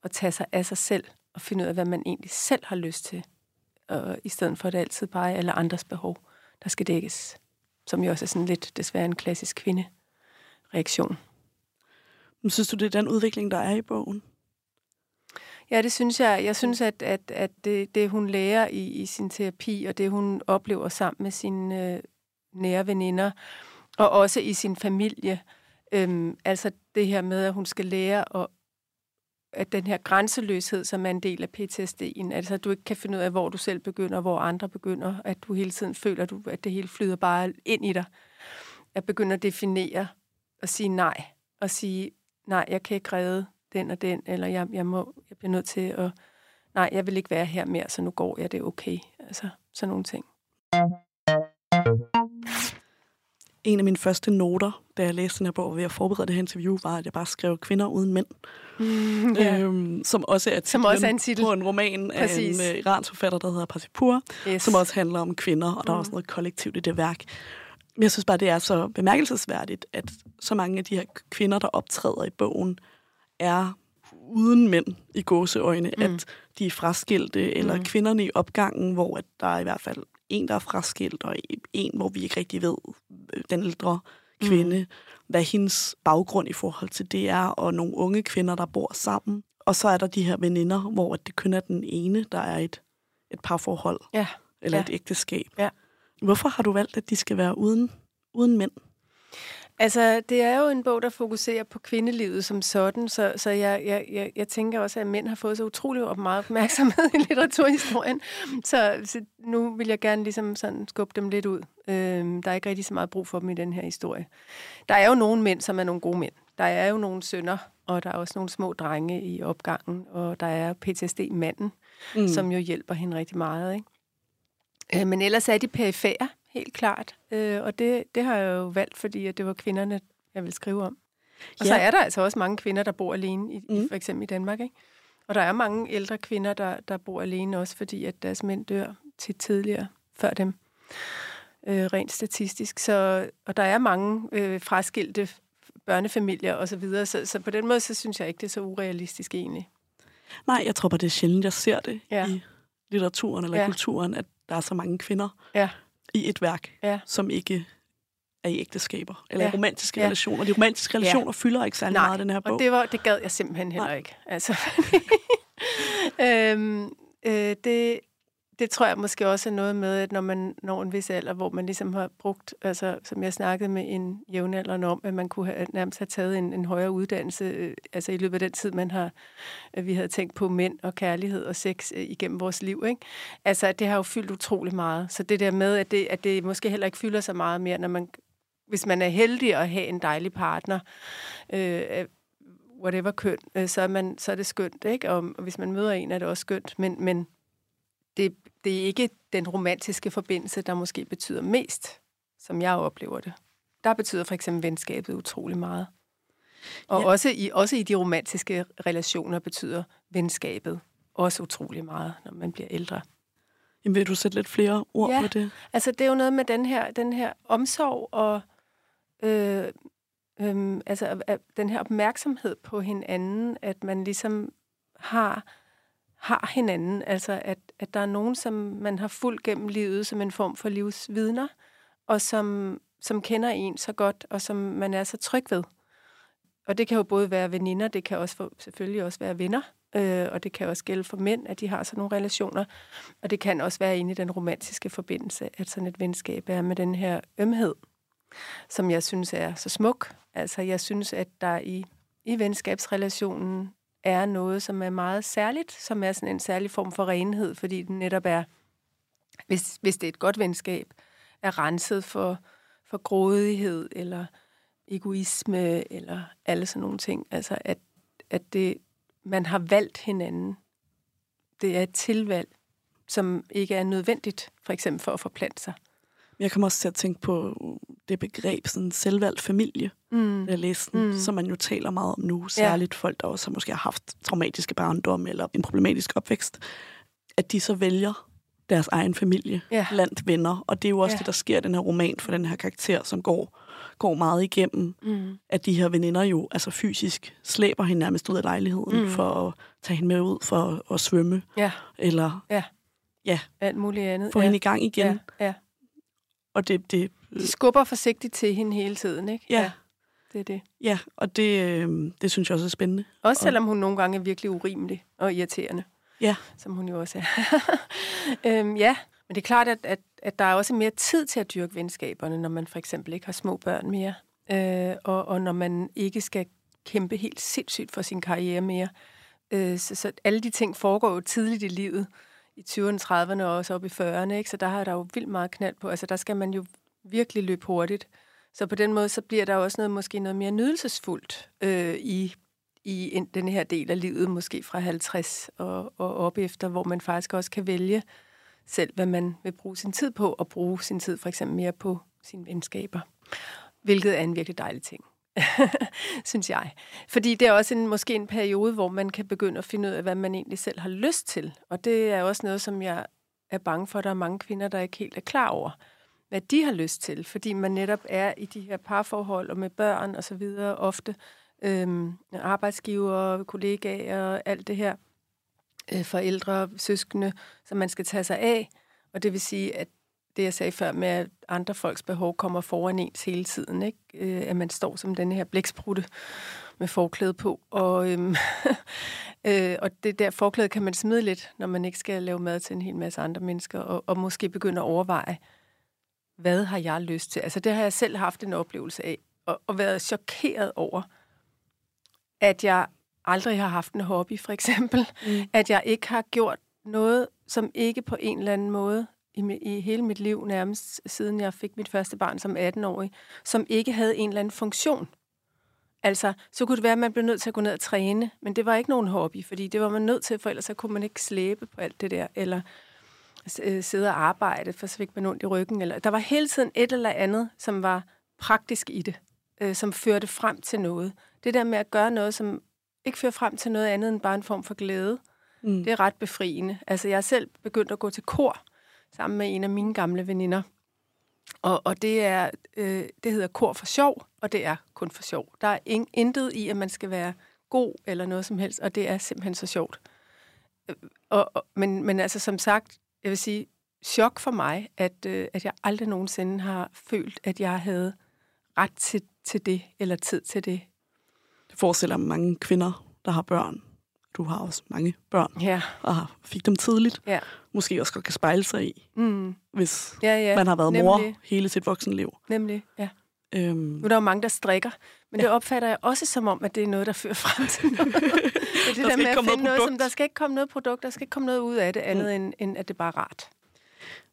at tage sig af sig selv og finde ud af, hvad man egentlig selv har lyst til, og i stedet for at det altid bare er alle andres behov, der skal dækkes. Som jo også er sådan lidt desværre en klassisk kvindereaktion. Men synes du, det er den udvikling, der er i bogen? Ja, det synes jeg. Jeg synes, at, at, at det, det, hun lærer i, i sin terapi, og det, hun oplever sammen med sine øh, nære veninder, og også i sin familie, øhm, altså det her med, at hun skal lære at at den her grænseløshed, som er en del af PTSD'en, altså at du ikke kan finde ud af, hvor du selv begynder, og hvor andre begynder, at du hele tiden føler, du, at det hele flyder bare ind i dig. At begynde at definere og sige nej, og sige, nej, jeg kan ikke redde den og den, eller jeg, jeg, må, jeg bliver nødt til at, nej, jeg vil ikke være her mere, så nu går jeg, det er okay. Altså, sådan nogle ting. En af mine første noter, da jeg læste den her bog, ved at forberede det her interview, var, at jeg bare skrev kvinder uden mænd. Mm, ja. Øhm, som også er Som også er en titel. på en roman Præcis. af en uh, iransk forfatter, der hedder Pasipur, yes. som også handler om kvinder, og der er Mm. også noget kollektivt i det værk. Men jeg synes bare, det er så bemærkelsesværdigt, at så mange af de her kvinder, der optræder i bogen, er uden mænd i gåseøjne, mm. at de er fraskilte, eller Mm. kvinderne i opgangen, hvor at der er i hvert fald en, der er fraskilt, og en, hvor vi ikke rigtig ved, øh, den ældre kvinde, mm. hvad hendes baggrund i forhold til det er, og nogle unge kvinder, der bor sammen. Og så er der de her veninder, hvor det kun er den ene, der er et, et parforhold, Ja. eller Ja. et ægteskab. Ja. Hvorfor har du valgt, at de skal være uden, uden mænd? Altså, det er jo en bog, der fokuserer på kvindelivet som sådan, så, så jeg, jeg, jeg, jeg tænker også, at mænd har fået så utrolig meget opmærksomhed i litteraturhistorien, så, så nu vil jeg gerne ligesom sådan skubbe dem lidt ud. Øhm, der er ikke rigtig så meget brug for dem i den her historie. Der er jo nogle mænd, som er nogle gode mænd. der er jo nogle sønner, og der er også nogle små drenge i opgangen, og der er PTSD-manden, mm. som jo hjælper hende rigtig meget. Ikke? Øh, men ellers er de perifære, helt klart. Øh, og det, det har jeg jo valgt, fordi at det var kvinderne, jeg vil skrive om. Og ja. så er der altså også mange kvinder, der bor alene, i, mm. for eksempel i Danmark. Ikke? Og der er mange ældre kvinder, der, der bor alene også, fordi at deres mænd dør tit tidligere før dem. Øh, rent statistisk. Så, og der er mange øh, fraskilte børnefamilier osv., så, videre, så, så på den måde, så synes jeg ikke, det er så urealistisk egentlig. Nej, jeg tror bare, det er sjældent, jeg ser det ja. i litteraturen eller ja. kulturen, at der er så mange kvinder ja. I et værk, ja. som ikke er i ægteskaber eller ja. romantiske ja. relationer. De romantiske relationer ja. fylder ikke særlig Nej, meget den her bog. og det, var, det gad jeg simpelthen heller Nej. ikke. Altså, øhm, øh, det, det tror jeg måske også er noget med, at når man når en vis alder, hvor man ligesom har brugt, altså som jeg snakkede med en jævnaldrende om, at man kunne have, nærmest have taget en, en højere uddannelse, øh, altså i løbet af den tid, man har, at vi havde tænkt på mænd og kærlighed og sex øh, igennem vores liv, ikke? Altså, det har jo fyldt utrolig meget. Så det der med, at det, at det måske heller ikke fylder så meget mere, når man, hvis man er heldig at have en dejlig partner, øh, whatever køn, øh, så, er man, så er det skønt, ikke? Og, og hvis man møder en, er det også skønt, men, men det, det er ikke den romantiske forbindelse, der måske betyder mest, som jeg oplever det. Der betyder for eksempel venskabet utrolig meget. Og ja. også, i, også i de romantiske relationer betyder venskabet også utrolig meget, når man bliver ældre. Jamen, vil du sætte lidt flere ord ja, på det? altså det er jo noget med den her, den her omsorg og øh, øh, altså, den her opmærksomhed på hinanden, at man ligesom har har hinanden. Altså, at, at der er nogen, som man har fulgt gennem livet som en form for livsvidner, og som, som kender en så godt, og som man er så tryg ved. Og det kan jo både være veninder, det kan også for, selvfølgelig også være venner, øh, og det kan også gælde for mænd, at de har sådan nogle relationer. Og det kan også være inde i den romantiske forbindelse, at sådan et venskab er med den her ømhed, som jeg synes er så smuk. Altså, jeg synes, at der i, i venskabsrelationen er noget, som er meget særligt, som er sådan en særlig form for renhed, fordi den netop er, hvis, hvis det er et godt venskab, er renset for, for grådighed eller egoisme eller alle sådan nogle ting. Altså at, at det, man har valgt hinanden. Det er et tilvalg, som ikke er nødvendigt, for eksempel for at forplante sig. Jeg kommer også til at tænke på det begreb, sådan selvvalgt familie, mm. jeg læste den, mm. som man jo taler meget om nu, særligt ja. folk, der også måske har haft traumatiske barndom eller en problematisk opvækst, at de så vælger deres egen familie ja. blandt venner. Og det er jo også ja. det, der sker i den her roman for den her karakter, som går, går meget igennem, mm. at de her veninder jo altså fysisk slæber hende nærmest ud af lejligheden mm. for at tage hende med ud for at, at svømme. Ja. Eller ja. Ja. Alt muligt andet. Få ja. hende i gang igen. Ja. ja. Og det, det, de skubber forsigtigt til hende hele tiden, ikke? Ja. ja det er det. Ja, og det, øh, det synes jeg også er spændende. Også selvom hun nogle gange er virkelig urimelig og irriterende. Ja. Som hun jo også er. øhm, ja, men det er klart, at, at, at der er også mere tid til at dyrke venskaberne, når man for eksempel ikke har små børn mere. Øh, og, og når man ikke skal kæmpe helt sindssygt for sin karriere mere. Øh, så, så alle de ting foregår jo tidligt i livet i 20'erne, 30'erne og også op i 40'erne, ikke? så der har der jo vildt meget knald på. Altså der skal man jo virkelig løbe hurtigt. Så på den måde, så bliver der også noget, måske noget mere nydelsesfuldt øh, i, i en, den her del af livet, måske fra 50 og, og op efter, hvor man faktisk også kan vælge selv, hvad man vil bruge sin tid på, og bruge sin tid for eksempel mere på sine venskaber. Hvilket er en virkelig dejlig ting, synes jeg. Fordi det er også en, måske en periode, hvor man kan begynde at finde ud af, hvad man egentlig selv har lyst til. Og det er også noget, som jeg er bange for, at der er mange kvinder, der ikke helt er klar over hvad de har lyst til, fordi man netop er i de her parforhold og med børn og så videre ofte, øhm, arbejdsgiver, kollegaer, alt det her, øh, forældre, søskende, som man skal tage sig af. Og det vil sige, at det, jeg sagde før med, at andre folks behov kommer foran ens hele tiden, ikke? Øh, at man står som den her blæksprutte med forklæde på. Og, øhm, øh, og det der forklæde kan man smide lidt, når man ikke skal lave mad til en hel masse andre mennesker, og, og måske begynde at overveje, hvad har jeg lyst til? Altså det har jeg selv haft en oplevelse af, og, og været chokeret over, at jeg aldrig har haft en hobby, for eksempel. Mm. At jeg ikke har gjort noget, som ikke på en eller anden måde i, i hele mit liv, nærmest siden jeg fik mit første barn som 18-årig, som ikke havde en eller anden funktion. Altså, så kunne det være, at man blev nødt til at gå ned og træne, men det var ikke nogen hobby, fordi det var man nødt til, for ellers så kunne man ikke slæbe på alt det der, eller øh, sidde og arbejde, for så fik man ondt i ryggen. Eller, der var hele tiden et eller andet, som var praktisk i det, øh, som førte frem til noget. Det der med at gøre noget, som ikke fører frem til noget andet end bare en form for glæde, mm. det er ret befriende. Altså, jeg har selv begyndt at gå til kor sammen med en af mine gamle veninder, og, og det, er, øh, det hedder kor for sjov, og det er kun for sjov. Der er ing, intet i, at man skal være god eller noget som helst, og det er simpelthen så sjovt. Øh, og, og, men, men altså som sagt, jeg vil sige, chok for mig, at, øh, at jeg aldrig nogensinde har følt, at jeg havde ret til, til det, eller tid til det. Det forestiller mange kvinder, der har børn. Du har også mange børn, ja. og fik dem tidligt. Ja. Måske også godt kan spejle sig i, mm. hvis ja, ja. man har været Nemlig. mor hele sit voksenliv. Nemlig, ja. Øhm. Nu er der jo mange, der strikker, men ja. det opfatter jeg også som om, at det er noget, der fører frem til noget. det er der, der med at finde noget, noget som, der skal ikke komme noget produkt, der skal ikke komme noget ud af det, andet mm. end, end at det bare er rart.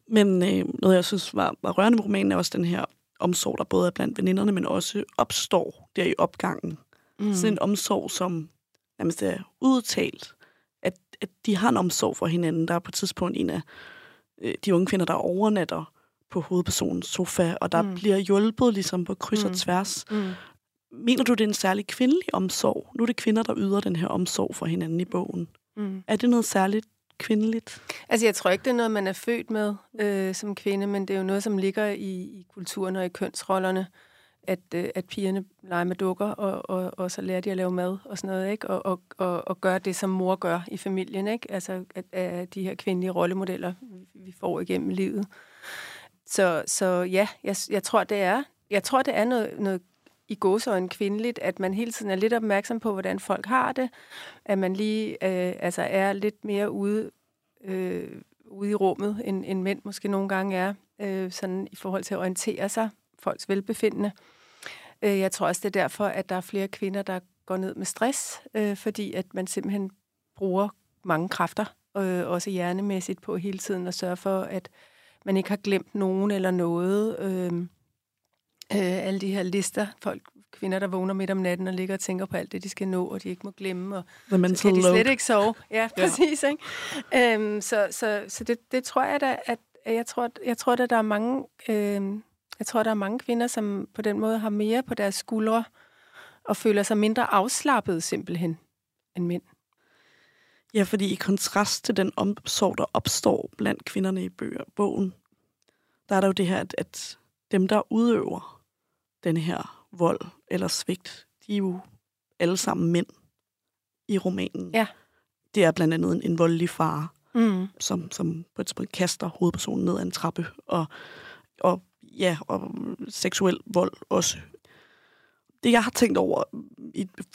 Men øh, noget, jeg synes var, var rørende med romanen, er også den her omsorg, der både er blandt veninderne, men også opstår der i opgangen. Mm. Sådan en omsorg, som nærmest er udtalt, at de har en omsorg for hinanden. Der er på et tidspunkt en af øh, de unge kvinder, der overnatter på hovedpersonens sofa, og der mm. bliver hjulpet ligesom på kryds mm. og tværs. Mm. Mener du, det er en særlig kvindelig omsorg? Nu er det kvinder, der yder den her omsorg for hinanden i bogen. Mm. Er det noget særligt kvindeligt? Altså, jeg tror ikke, det er noget, man er født med øh, som kvinde, men det er jo noget, som ligger i, i kulturen og i kønsrollerne, at, øh, at pigerne leger med dukker, og, og, og så lærer de at lave mad og sådan noget, ikke? Og, og, og, og gøre det, som mor gør i familien, ikke? Altså, at, at de her kvindelige rollemodeller, vi får igennem livet. Så, så ja, jeg, jeg tror, det er, jeg tror, det er noget, noget i gåsøjne kvindeligt, at man hele tiden er lidt opmærksom på, hvordan folk har det, at man lige øh, altså er lidt mere ude, øh, ude i rummet, end, end mænd måske nogle gange er, øh, sådan i forhold til at orientere sig, folks velbefindende. Øh, jeg tror også, det er derfor, at der er flere kvinder, der går ned med stress, øh, fordi at man simpelthen bruger mange kræfter, øh, også hjernemæssigt, på hele tiden at sørge for, at man ikke har glemt nogen eller noget. Øh, øh, alle de her lister, folk, kvinder, der vågner midt om natten og ligger og tænker på alt det, de skal nå, og de ikke må glemme, og så kan de slet ikke sove. Ja, præcis. ja. Ikke? Øhm, så så, så det, det tror jeg da, at jeg tror, jeg tror at der er mange, øh, jeg tror, der er mange kvinder, som på den måde har mere på deres skuldre, og føler sig mindre afslappet simpelthen end mænd. Ja, fordi i kontrast til den omsorg, der opstår blandt kvinderne i bøger, bogen, der er der jo det her, at, at dem, der udøver den her vold eller svigt, de er jo alle sammen mænd i romanen. Ja. Det er blandt andet en, en voldelig far, mm. som, som på et tidspunkt kaster hovedpersonen ned ad en trappe, og, og, ja, og seksuel vold også. Det, jeg har tænkt over,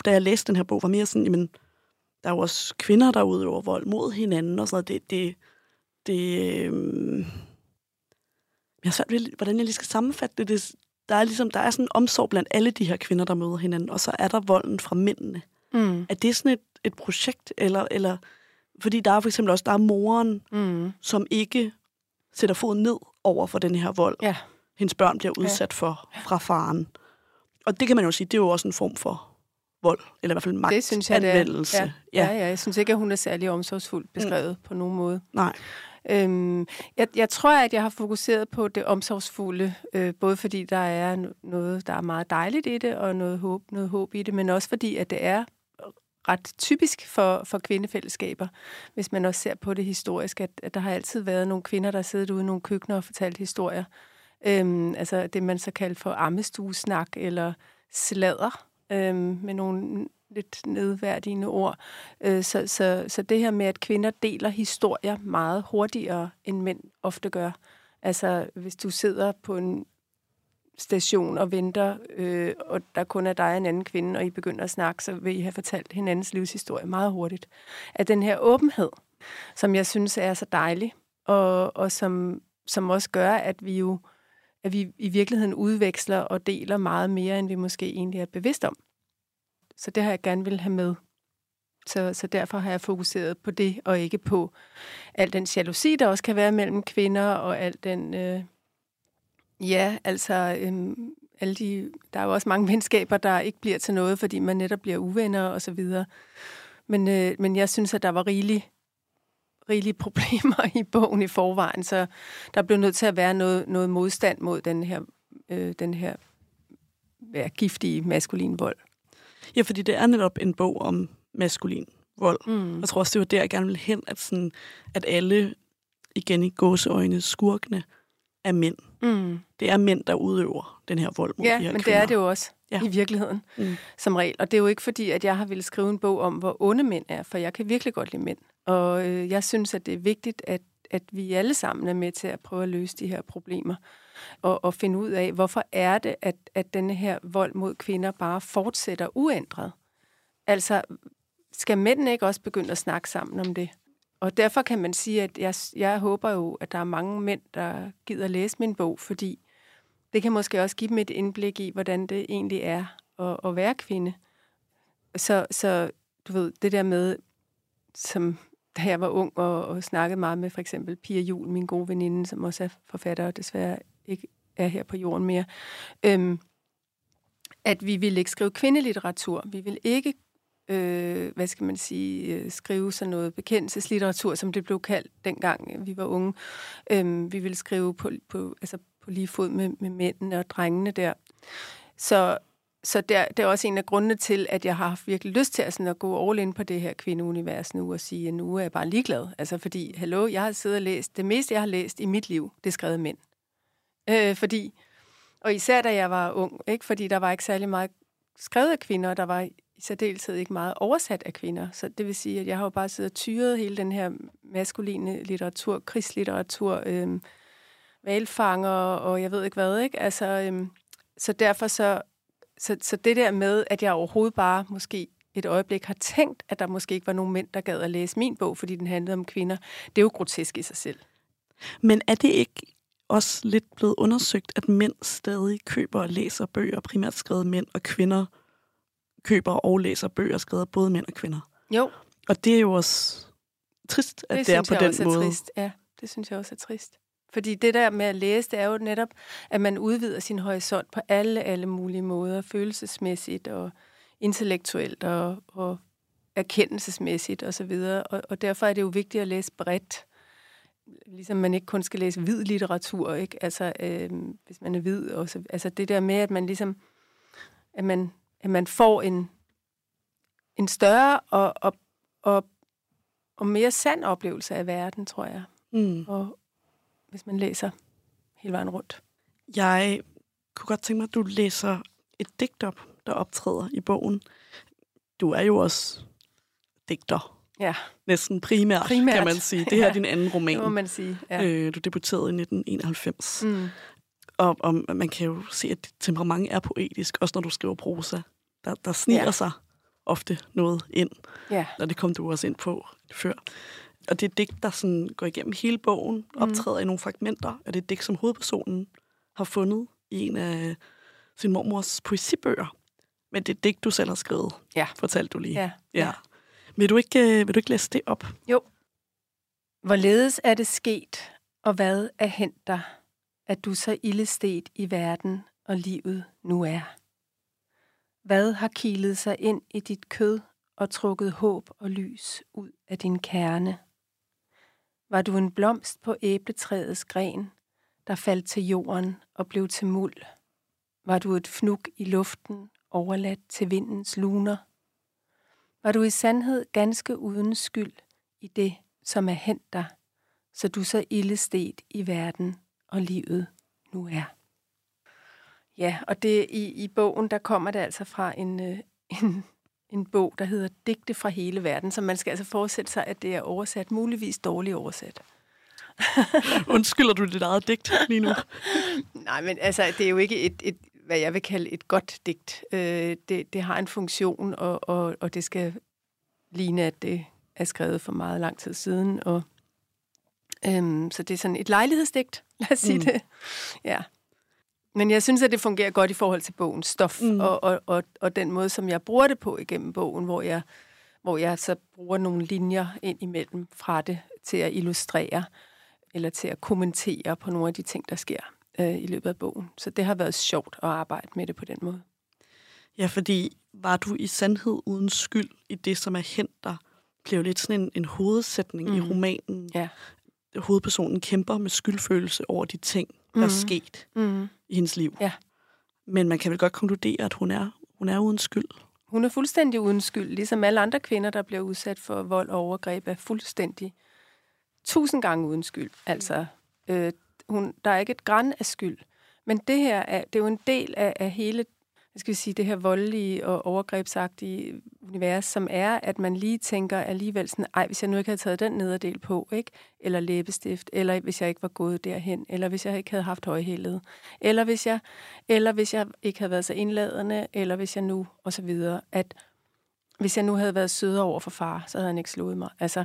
da jeg læste den her bog, var mere sådan, jamen, der er jo også kvinder, der udøver vold mod hinanden og sådan noget. Det, det, det, øh, jeg har svært ved, hvordan jeg lige skal sammenfatte det. det der er ligesom, der er sådan en omsorg blandt alle de her kvinder, der møder hinanden, og så er der volden fra mændene. Mm. Er det sådan et, et projekt, eller, eller fordi der er for eksempel også, der er moren, mm. som ikke sætter foden ned over for den her vold. Ja. Hendes børn bliver udsat for fra faren. Og det kan man jo sige, det er jo også en form for vold, eller i hvert fald magtanvendelse. Det synes jeg, det er. Ja. Ja. ja, ja, jeg synes ikke, at hun er særlig omsorgsfuldt beskrevet mm. på nogen måde. Nej. Øhm, jeg, jeg tror, at jeg har fokuseret på det omsorgsfulde, øh, både fordi der er noget, der er meget dejligt i det, og noget håb, noget håb i det, men også fordi, at det er ret typisk for, for kvindefællesskaber, hvis man også ser på det historisk, at, at der har altid været nogle kvinder, der har siddet ude i nogle køkkener og fortalt historier. Øhm, altså det, man så kalder for ammestuesnak eller sladder, øhm, med nogle lidt nedværdigende ord. Øh, så, så, så det her med, at kvinder deler historier meget hurtigere, end mænd ofte gør. Altså, hvis du sidder på en station og venter, øh, og der kun er dig og en anden kvinde, og I begynder at snakke, så vil I have fortalt hinandens livshistorie meget hurtigt. At den her åbenhed, som jeg synes er så dejlig, og, og som, som også gør, at vi jo at vi i virkeligheden udveksler og deler meget mere, end vi måske egentlig er bevidst om. Så det har jeg gerne vil have med. Så, så derfor har jeg fokuseret på det, og ikke på al den jalousi, der også kan være mellem kvinder, og al den, øh, ja, altså, øh, alle de, der er jo også mange venskaber, der ikke bliver til noget, fordi man netop bliver uvenner og så videre. Men, øh, men jeg synes, at der var rigeligt rigelige problemer i bogen i forvejen, så der blev nødt til at være noget, noget modstand mod den her, øh, den her ja, giftige maskulin vold. Ja, fordi det er netop en bog om maskulin vold. Mm. Jeg tror også, det var der, jeg gerne ville hen, at, sådan, at alle, igen i gåseøjne, skurkene, er mænd. Mm. Det er mænd, der udøver den her vold mod ja, de her men kvinder. det er det jo også ja. i virkeligheden, mm. som regel. Og det er jo ikke fordi, at jeg har ville skrive en bog om, hvor onde mænd er, for jeg kan virkelig godt lide mænd. Og øh, jeg synes, at det er vigtigt, at, at vi alle sammen er med til at prøve at løse de her problemer. Og, og finde ud af, hvorfor er det, at, at denne her vold mod kvinder bare fortsætter uændret. Altså, skal mændene ikke også begynde at snakke sammen om det? Og derfor kan man sige, at jeg, jeg håber jo, at der er mange mænd, der gider læse min bog, fordi det kan måske også give dem et indblik i, hvordan det egentlig er at, at være kvinde. Så, så du ved, det der med, som da jeg var ung og, og snakkede meget med for eksempel Pia Jul, min gode veninde, som også er forfatter og desværre ikke er her på jorden mere, øhm, at vi ville ikke skrive kvindelitteratur. Vi vil ikke øh, hvad skal man sige, øh, skrive sådan noget bekendelseslitteratur, som det blev kaldt dengang øh, vi var unge. Øhm, vi ville skrive på, på, altså på lige fod med, med mændene og drengene der. Så, så der, det er også en af grundene til, at jeg har haft virkelig lyst til at, sådan, at gå all in på det her kvindeunivers nu og sige, at nu er jeg bare ligeglad. Altså fordi, hallo, jeg har siddet og læst, det meste jeg har læst i mit liv, det er skrevet mænd. Øh, fordi, og især da jeg var ung, ikke? fordi der var ikke særlig meget skrevet af kvinder, der var i særdeleshed ikke meget oversat af kvinder. Så det vil sige, at jeg har jo bare siddet og tyret hele den her maskuline litteratur, krigslitteratur, øh, valfanger og jeg ved ikke hvad, ikke? Altså, øh, så derfor så, så, så det der med, at jeg overhovedet bare måske et øjeblik har tænkt, at der måske ikke var nogen mænd, der gad at læse min bog, fordi den handlede om kvinder, det er jo grotesk i sig selv. Men er det ikke også lidt blevet undersøgt, at mænd stadig køber og læser bøger, primært skrevet mænd og kvinder, køber og læser bøger skrevet både mænd og kvinder. Jo. Og det er jo også trist, at det, det er på den også måde. Er trist. Ja, det synes jeg også er trist. Fordi det der med at læse, det er jo netop, at man udvider sin horisont på alle, alle mulige måder, følelsesmæssigt og intellektuelt og, og erkendelsesmæssigt osv. Og, og derfor er det jo vigtigt at læse bredt. Ligesom man ikke kun skal læse hvid litteratur, ikke? Altså, øh, hvis man er hvid. Også. Altså det der med, at man ligesom, at man at man får en, en større og, og, og, og mere sand oplevelse af verden, tror jeg. Mm. Og hvis man læser hele vejen rundt. Jeg kunne godt tænke mig, at du læser et digt op, der optræder i bogen. Du er jo også digter. Ja. Næsten primært, primært. kan man sige. Det her ja. er din anden roman. Det må man sige, ja. øh, Du debuterede i 1991. Mm. Og, og man kan jo se, at dit temperament er poetisk, også når du skriver prosa. Der, der sniger ja. sig ofte noget ind, ja. og det kom du også ind på før. Og det er digt, der sådan går igennem hele bogen, mm. optræder i nogle fragmenter, og det er digt, som hovedpersonen har fundet i en af sin mormors poesibøger. Men det er digt, du selv har skrevet, ja. fortalte du lige. Ja. ja. Vil, du ikke, øh, vil du ikke læse det op? Jo. Hvorledes er det sket, og hvad er hent dig, at du så ildestet i verden og livet nu er? Hvad har kilet sig ind i dit kød og trukket håb og lys ud af din kerne? Var du en blomst på æbletræets gren, der faldt til jorden og blev til muld? Var du et fnuk i luften, overladt til vindens luner? Var du i sandhed ganske uden skyld i det, som er hent dig, så du så illestet i verden og livet nu er? Ja, og det i, i bogen, der kommer det altså fra en, øh, en, en bog, der hedder Digte fra hele verden, så man skal altså forestille sig, at det er oversat, muligvis dårligt oversat. Undskylder du dit eget digt lige nu? Nej, men altså, det er jo ikke et, et hvad jeg vil kalde et godt digt. Øh, det, det har en funktion, og, og, og det skal ligne, at det er skrevet for meget lang tid siden. Og, øhm, så det er sådan et lejlighedsdigt, lad os sige mm. det. Ja. Men jeg synes, at det fungerer godt i forhold til bogens stof, mm. og, og, og, og den måde, som jeg bruger det på igennem bogen, hvor jeg, hvor jeg så bruger nogle linjer ind imellem fra det til at illustrere, eller til at kommentere på nogle af de ting, der sker. øh, i løbet af bogen. Så det har været sjovt at arbejde med det på den måde. Ja, fordi var du i sandhed uden skyld i det, som er hent der, blev lidt sådan en, en hovedsætning mm. i romanen. Ja. Hovedpersonen kæmper med skyldfølelse over de ting, der mm. er sket Mm. I hendes liv. Ja. Men man kan vel godt konkludere, at hun er, hun er uden skyld. Hun er fuldstændig uden skyld, ligesom alle andre kvinder, der bliver udsat for vold og overgreb, er fuldstændig tusind gange uden skyld. Altså, øh, hun, der er ikke et græn af skyld. Men det her er, det er jo en del af, af hele hvad skal vi sige, det her voldelige og overgrebsagtige univers, som er, at man lige tænker alligevel sådan, ej, hvis jeg nu ikke havde taget den nederdel på, ikke? eller læbestift, eller hvis jeg ikke var gået derhen, eller hvis jeg ikke havde haft højhældet, eller hvis jeg, eller hvis jeg ikke havde været så indladende, eller hvis jeg nu, og så videre, at hvis jeg nu havde været sødere over for far, så havde han ikke slået mig. Altså,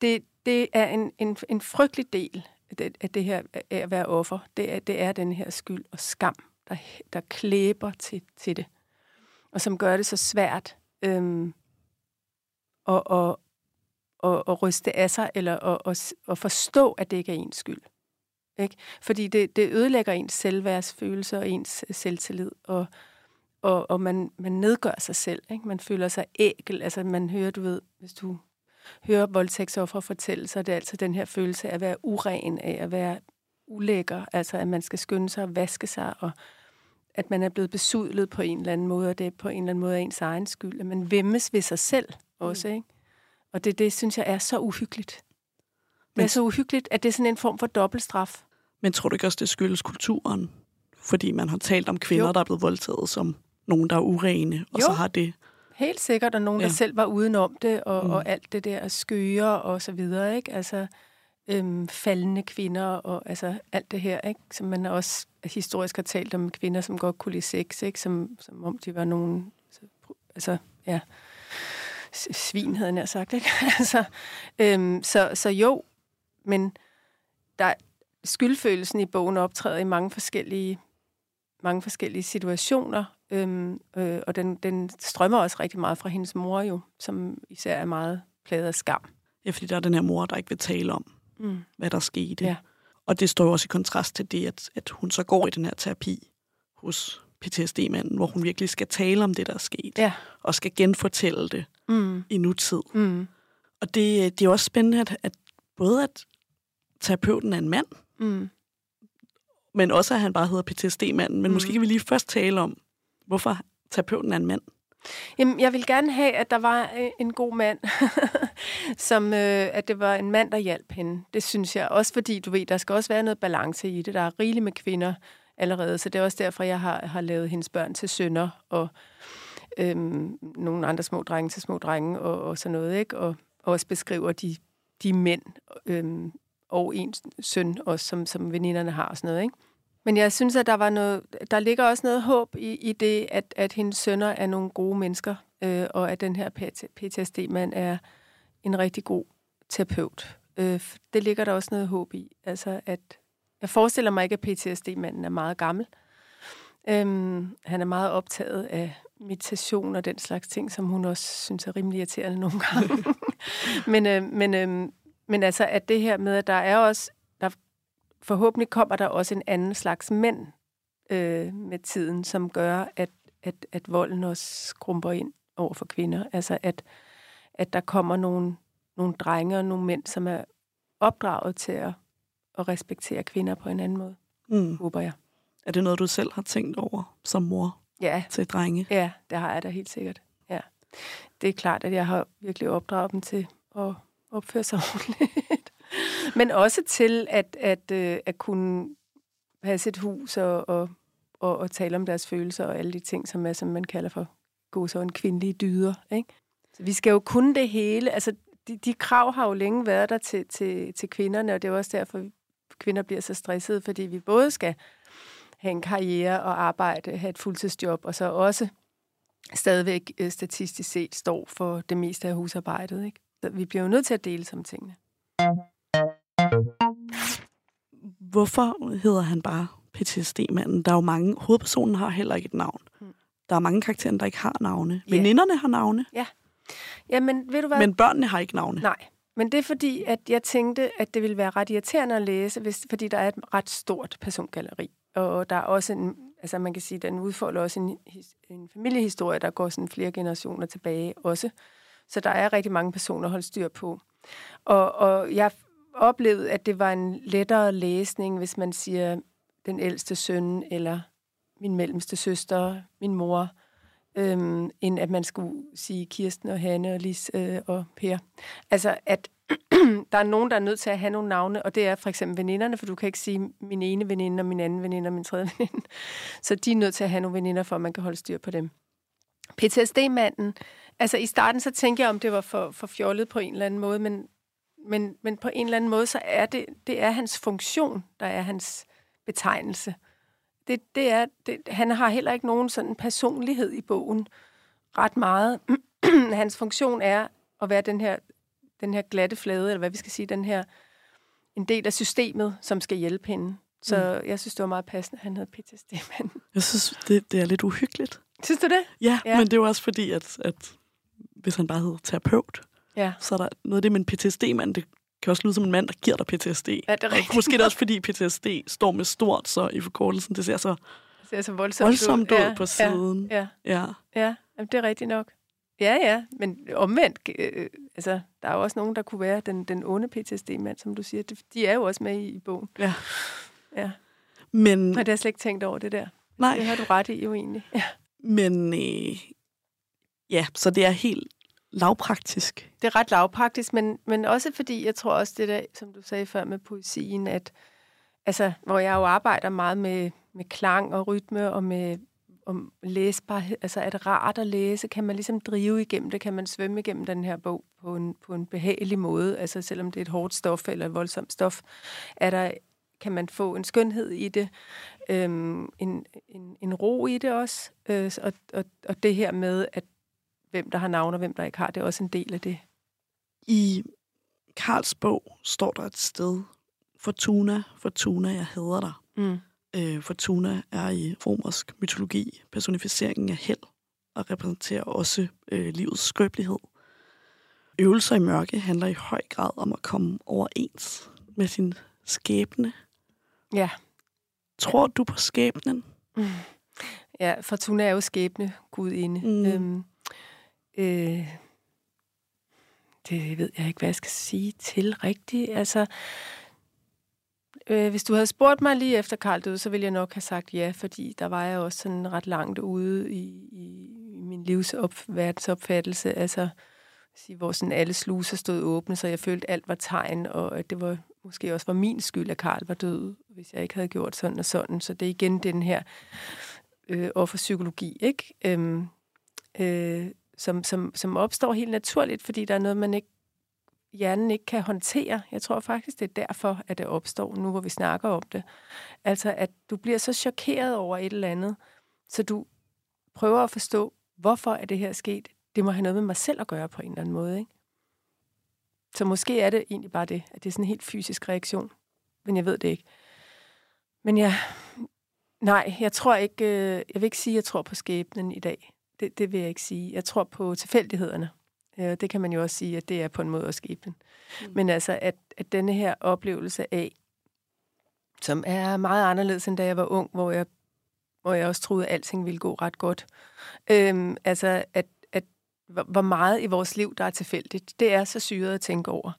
det, det er en, en, en frygtelig del af det, af det her af at være offer. Det er, det er den her skyld og skam, der, der klæber til, til det. Og som gør det så svært øhm, at, at, at, at ryste af sig, eller at, at, at forstå, at det ikke er ens skyld. Ikke? Fordi det, det ødelægger ens selvværdsfølelse og ens øh, selvtillid, og, og, og man, man nedgør sig selv. Ikke? Man føler sig ækel. Altså man hører, du ved, hvis du hører voldtægtsoffer fortælle, så er det altså den her følelse af at være uren, af at være ulækker, altså at man skal skynde sig og vaske sig, og at man er blevet besudlet på en eller anden måde, og det er på en eller anden måde af ens egen skyld, at man vemmes ved sig selv også, ikke? Og det, det synes jeg er så uhyggeligt. Det er så uhyggeligt, at det er sådan en form for dobbeltstraf. Men tror du ikke også, det skyldes kulturen? Fordi man har talt om kvinder, Jo. der er blevet voldtaget som nogen, der er urene, og Jo. så har det... Helt sikkert, og nogen, ja. Der selv var udenom det, og, mm. Mm. og alt det der skøre og så videre, ikke? Altså, øhm, faldende kvinder og altså alt det her, ikke? Som man også historisk har talt om kvinder, som godt kunne lide sex, ikke? Som, som om de var nogen, altså, altså ja, svin, havde jeg sagt, ikke? altså, øhm, så, så jo, men der, skyldfølelsen i bogen optræder i mange forskellige, mange forskellige situationer, øhm, øh, og den, den strømmer også rigtig meget fra hendes mor jo, som især er meget plaget af skam. Ja, fordi der er den her mor, der ikke vil tale om, Mm. hvad der skete. Ja. Og det står jo også i kontrast til det, at, at hun så går i den her terapi hos PTSD-manden, hvor hun virkelig skal tale om det, der er sket, Ja. og skal genfortælle det Mm. i nutid. Mm. Og det, det er også spændende, at, at både at terapeuten er en mand, Mm. men også at han bare hedder PTSD-manden. Men Mm. måske kan vi lige først tale om, hvorfor terapeuten er en mand. Jamen, jeg vil gerne have, at der var øh, en god mand, som øh, at det var en mand, der hjalp hende. Det synes jeg. Også fordi, du ved, der skal også være noget balance i det. Der er rigeligt med kvinder allerede, så det er også derfor, jeg har, har lavet hendes børn til sønner, og øhm, nogle andre små drenge til små drenge, og, og sådan noget, ikke? Og også beskriver de, de mænd, øhm, og en søn også, som, som veninderne har og sådan noget, ikke? Men jeg synes, at der var noget, der ligger også noget håb i, i det, at, at hendes sønner er nogle gode mennesker, øh, og at den her PTSD-mand er en rigtig god terapeut. Øh, det ligger der også noget håb i. Altså, at jeg forestiller mig ikke, at PTSD-manden er meget gammel. Øhm, han er meget optaget af meditation og den slags ting, som hun også synes er rimelig irriterende nogle gange. men, øh, men, øh, men altså, at det her med, at der er også, forhåbentlig kommer der også en anden slags mænd øh, med tiden, som gør, at, at, at volden også skrumper ind over for kvinder. Altså, at, at der kommer nogle, nogle drenge og nogle mænd, som er opdraget til at, at respektere kvinder på en anden måde, Mm. håber jeg. Er det noget, du selv har tænkt over som mor Ja, til drenge? Ja, det har jeg da helt sikkert. Ja. Det er klart, at jeg har virkelig opdraget dem til at opføre sig ordentligt. Men også til at, at, øh, at kunne passe et hus og, og, og, og tale om deres følelser og alle de ting, som er, som man kalder for en kvindelige dyder. Ikke? Så vi skal jo kunne det hele. Altså, de, de krav har jo længe været der til, til, til kvinderne, og det er også derfor, at kvinder bliver så stressede, fordi vi både skal have en karriere og arbejde, have et fuldtidsjob, og så også stadigvæk øh, statistisk set står for det meste af husarbejdet. Ikke? Så vi bliver jo nødt til at dele som tingene. Hvorfor hedder han bare PTSD-manden? Der er jo mange... Hovedpersonen har heller ikke et navn. Mm. Der er mange karakterer, der ikke har navne. Ja. Veninderne har navne, Jamen, ved du hvad? men børnene har ikke navne. Nej, Men det er fordi, at jeg tænkte, at det ville være ret irriterende at læse, hvis, fordi der er et ret stort persongalleri. Og der er også en, altså man kan sige, den udfolder også en, en familiehistorie, der går sådan flere generationer tilbage også. Så der er rigtig mange personer at holde styr på. Og, og jeg oplevet, at det var en lettere læsning, hvis man siger den ældste søn, eller min mellemste søster, min mor, øhm, end at man skulle sige Kirsten og Hanne og Lis øh, og Per. Altså, at der er nogen, der er nødt til at have nogle navne, og det er for eksempel veninderne, for du kan ikke sige min ene veninde og min anden veninde og min tredje veninde. Så de er nødt til at have nogle veninder, for at man kan holde styr på dem. PTSD-manden, altså i starten så tænkte jeg, om det var for, for fjollet på en eller anden måde, men, men, men på en eller anden måde, så er det, det er hans funktion, der er hans betegnelse. Det, det er, det, han har heller ikke nogen sådan personlighed i bogen ret meget. hans funktion er at være den her, den her glatte flade, eller hvad vi skal sige, den her en del af systemet, som skal hjælpe hende. Så mm. jeg synes, det var meget passende, at han havde PTSD. Men... Jeg synes, det, det er lidt uhyggeligt. Synes du det? Ja, ja. men det er jo også fordi, at, at hvis han bare hedder terapeut, Ja. så er der noget af det med en PTSD-mand, det kan også lyde som en mand, der giver dig PTSD. Ja, det er Og rigtigt. Måske er det også fordi PTSD står med stort, så i forkortelsen, det ser så Det ser så voldsomt, voldsomt ud ja, på siden. Ja, ja, Ja. ja. Jamen, det er rigtigt nok. Ja, ja, men omvendt, øh, altså, der er jo også nogen, der kunne være den, den onde PTSD-mand, som du siger. De, de er jo også med i, i bogen. ja. Ja. Men, Og det har jeg slet ikke tænkt over, det der. nej, Det har du ret i jo egentlig. Ja. men øh, ja, så det er helt lavpraktisk. Det er ret lavpraktisk, men, men også fordi, jeg tror også det der, som du sagde før med poesien, at altså, hvor jeg jo arbejder meget med, med klang og rytme og med om læsbarhed, altså er det rart at læse? Kan man ligesom drive igennem det? Kan man svømme igennem den her bog på en, på en behagelig måde? Altså selvom det er et hårdt stof eller et voldsomt stof, er der, kan man få en skønhed i det, øhm, en, en, en ro i det også, øh, og, og, og det her med, at hvem der har navn og hvem der ikke har, det er også en del af det. I Karls bog står der et sted, Fortuna, Fortuna, jeg hader dig. Mm. Øh, Fortuna er i romersk mytologi personificeringen af held og repræsenterer også øh, livets skrøbelighed. Øvelser i mørke handler i høj grad om at komme overens med sin skæbne. Ja. Tror du på skæbnen? Ja, Fortuna er jo skæbne, gudinde. Mm. Øhm, øh, det ved jeg ikke, hvad jeg skal sige til rigtigt. Altså, øh, hvis du havde spurgt mig lige efter Karl døde, så ville jeg nok have sagt ja, fordi der var jeg også sådan ret langt ude i, i, i min livsverdensopfattelse. Altså, sige, hvor sådan alle sluser stod åbne, så jeg følte, alt var tegn, og at det var måske også var min skyld, at Karl var død, hvis jeg ikke havde gjort sådan og sådan. Så det er igen den her øh, offerpsykologi, ikke? Øhm, øh, som, som, som opstår helt naturligt, fordi der er noget, man ikke hjernen ikke kan håndtere. Jeg tror faktisk, det er derfor, at det opstår, nu hvor vi snakker om det. Altså, at du bliver så chokeret over et eller andet, så du prøver at forstå, hvorfor er det her sket. Det må have noget med mig selv at gøre på en eller anden måde, ikke? Så måske er det egentlig bare det, at det er sådan en helt fysisk reaktion. Men jeg ved det ikke. Men jeg, nej, jeg tror ikke, øh, jeg vil ikke sige, at jeg tror på skæbnen i dag. Det, det vil jeg ikke sige. Jeg tror på tilfældighederne. Øh, Det kan man jo også sige, at det er på en måde også skæbnen. Mm. Men altså, at, at denne her oplevelse af, som er meget anderledes, end da jeg var ung, hvor jeg, hvor jeg også troede, at alting ville gå ret godt. Øhm, altså, at, at hvor meget i vores liv, der er tilfældigt, det er så syret at tænke over.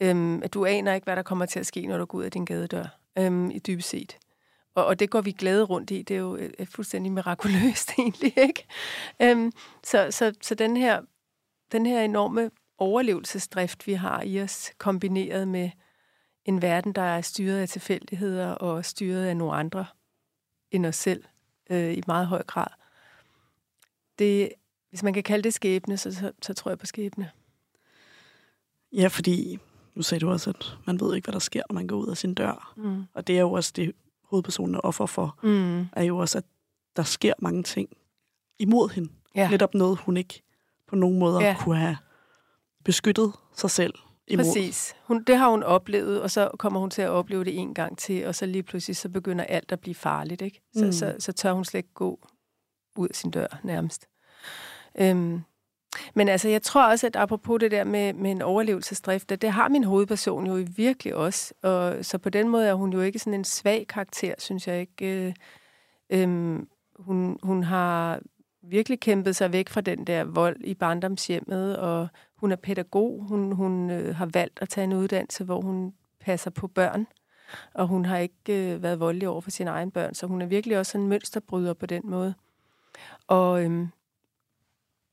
Øhm, at du aner ikke, hvad der kommer til at ske, når du går ud af din gadedør, øhm, i dybest set. Og, og det går vi glade rundt i. Det er jo øh, øh, fuldstændig mirakuløst egentlig, ikke? Øhm, så, så, så den her den her enorme overlevelsesdrift, vi har i os, kombineret med en verden, der er styret af tilfældigheder og styret af nogle andre end os selv øh, i meget høj grad. Det, hvis man kan kalde det skæbne, så, så, så tror jeg på skæbne. Ja, fordi nu sagde du også, at man ved ikke, hvad der sker, når man går ud af sin dør. Mm. Og det er jo også det, hovedpersonen er offer for, Mm. er jo også, at der sker mange ting imod hende. Ja, Netop noget, hun ikke på nogen måde Ja. kunne have beskyttet sig selv imod. præcis. Hun, det har hun oplevet, og så kommer hun til at opleve det en gang til, og så lige pludselig så begynder alt at blive farligt. Ikke? Så, Mm. mm. så, så tør hun slet ikke gå ud af sin dør nærmest. Øhm, men altså, jeg tror også, at apropos det der med, med en overlevelsesdrift, at det har min hovedperson jo virkelig også. Og, så på den måde er hun jo ikke sådan en svag karakter, synes jeg ikke. Øh, øh, hun, hun har virkelig kæmpet sig væk fra den der vold i barndomshjemmet, og hun er pædagog. Hun, hun øh, har valgt at tage en uddannelse, hvor hun passer på børn, og hun har ikke øh, været voldelig over for sine egne børn, så hun er virkelig også en mønsterbryder på den måde. Og, øh,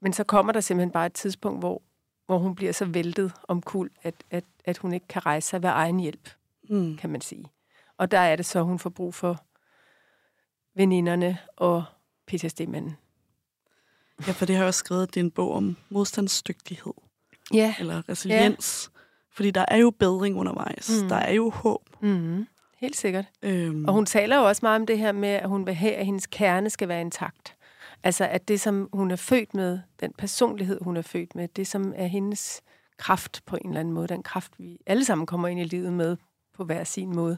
men så kommer der simpelthen bare et tidspunkt, hvor, hvor hun bliver så væltet om kul, at, at, at hun ikke kan rejse sig ved egen hjælp, mm. kan man sige. Og der er det så, hun får brug for veninderne og PTSD-manden. Ja, for det har jeg også skrevet, at det er en bog om modstandsdygtighed. Ja. Eller resiliens. Ja. Fordi der er jo bedring undervejs. Mm. Der er jo håb. Mm. Helt sikkert. Øhm. Og hun taler jo også meget om det her med, at hun vil have, at hendes kerne skal være intakt. Altså, at det, som hun er født med, den personlighed, hun er født med, det, som er hendes kraft på en eller anden måde, den kraft, vi alle sammen kommer ind i livet med på hver sin måde,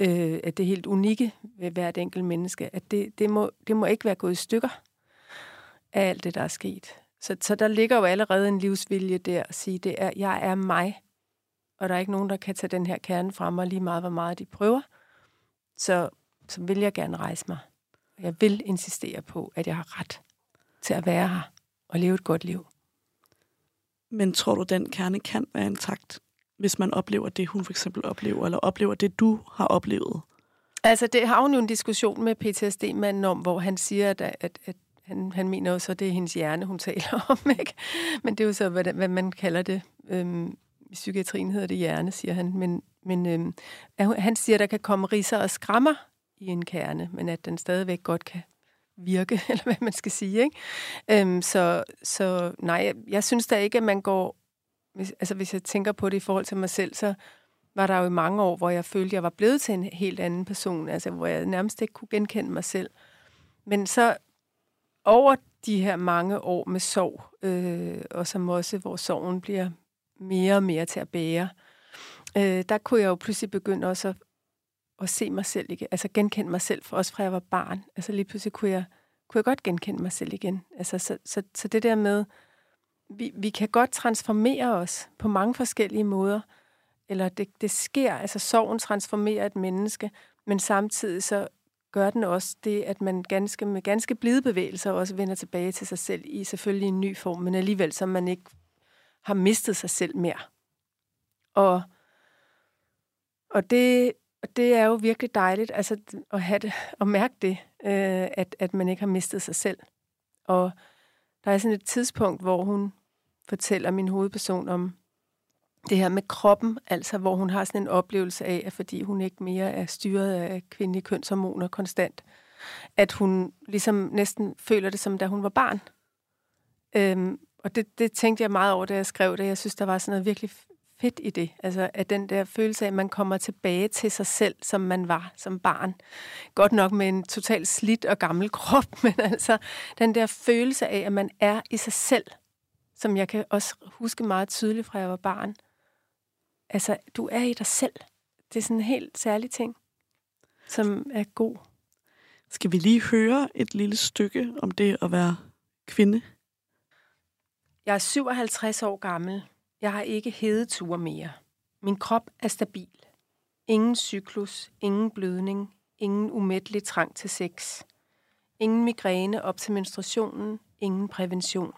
øh, at det helt unikke ved hvert enkelt menneske, at det, det, må, det må ikke være gået i stykker af alt det, der er sket. Så, så der ligger jo allerede en livsvilje der at sige, det er, jeg er mig, og der er ikke nogen, der kan tage den her kerne fra mig lige meget, hvor meget de prøver. Så, så vil jeg gerne rejse mig. Jeg vil insistere på, at jeg har ret til at være her og leve et godt liv. Men tror du, den kerne kan være intakt, hvis man oplever det, hun for eksempel oplever, eller oplever det, du har oplevet? Altså, det har hun jo en diskussion med PTSD-manden om, hvor han siger, at, at, at han, han mener jo så, at det er hendes hjerne, hun taler om, ikke? Men det er jo så, hvad, hvad man kalder det. Øhm, I psykiatrien hedder det hjerne, siger han. Men, men øhm, han siger, at der kan komme riser og skrammer i en kerne, men at den stadigvæk godt kan virke, eller hvad man skal sige. Ikke? Øhm, så, så nej, jeg, jeg synes da ikke, at man går... Hvis, altså hvis jeg tænker på det i forhold til mig selv, så var der jo i mange år, hvor jeg følte, at jeg var blevet til en helt anden person, altså hvor jeg nærmest ikke kunne genkende mig selv. Men så over de her mange år med sorg, øh, og som også, hvor sorgen bliver mere og mere til at bære, øh, der kunne jeg jo pludselig begynde også at, at se mig selv igen, altså genkende mig selv, for også fra jeg var barn. Altså lige pludselig kunne jeg, kunne jeg godt genkende mig selv igen. Altså, så, så, så det der med, vi, vi kan godt transformere os på mange forskellige måder, eller det, det sker, altså sorgen transformerer et menneske, men samtidig så gør den også det, at man ganske, med ganske blide bevægelser også vender tilbage til sig selv i selvfølgelig en ny form, men alligevel som man ikke har mistet sig selv mere. Og, og det, og det er jo virkelig dejligt altså, at, have det, at mærke det, øh, at, at man ikke har mistet sig selv. Og der er sådan et tidspunkt, hvor hun fortæller min hovedperson om, det her med kroppen, altså hvor hun har sådan en oplevelse af, at fordi hun ikke mere er styret af kvindelige kønshormoner konstant, at hun ligesom næsten føler det som da hun var barn. Øhm, og det, det tænkte jeg meget over, da jeg skrev det. Jeg synes, der var sådan noget virkelig fedt i det. Altså, at den der følelse af, at man kommer tilbage til sig selv, som man var som barn. Godt nok med en totalt slidt og gammel krop, men altså den der følelse af, at man er i sig selv, som jeg kan også huske meget tydeligt fra jeg var barn altså, du er i dig selv. Det er sådan en helt særlig ting, som er god. Skal vi lige høre et lille stykke om det at være kvinde? Jeg er 57 år gammel. Jeg har ikke hedeture mere. Min krop er stabil. Ingen cyklus, ingen blødning, ingen umættelig trang til sex. Ingen migræne op til menstruationen, ingen prævention.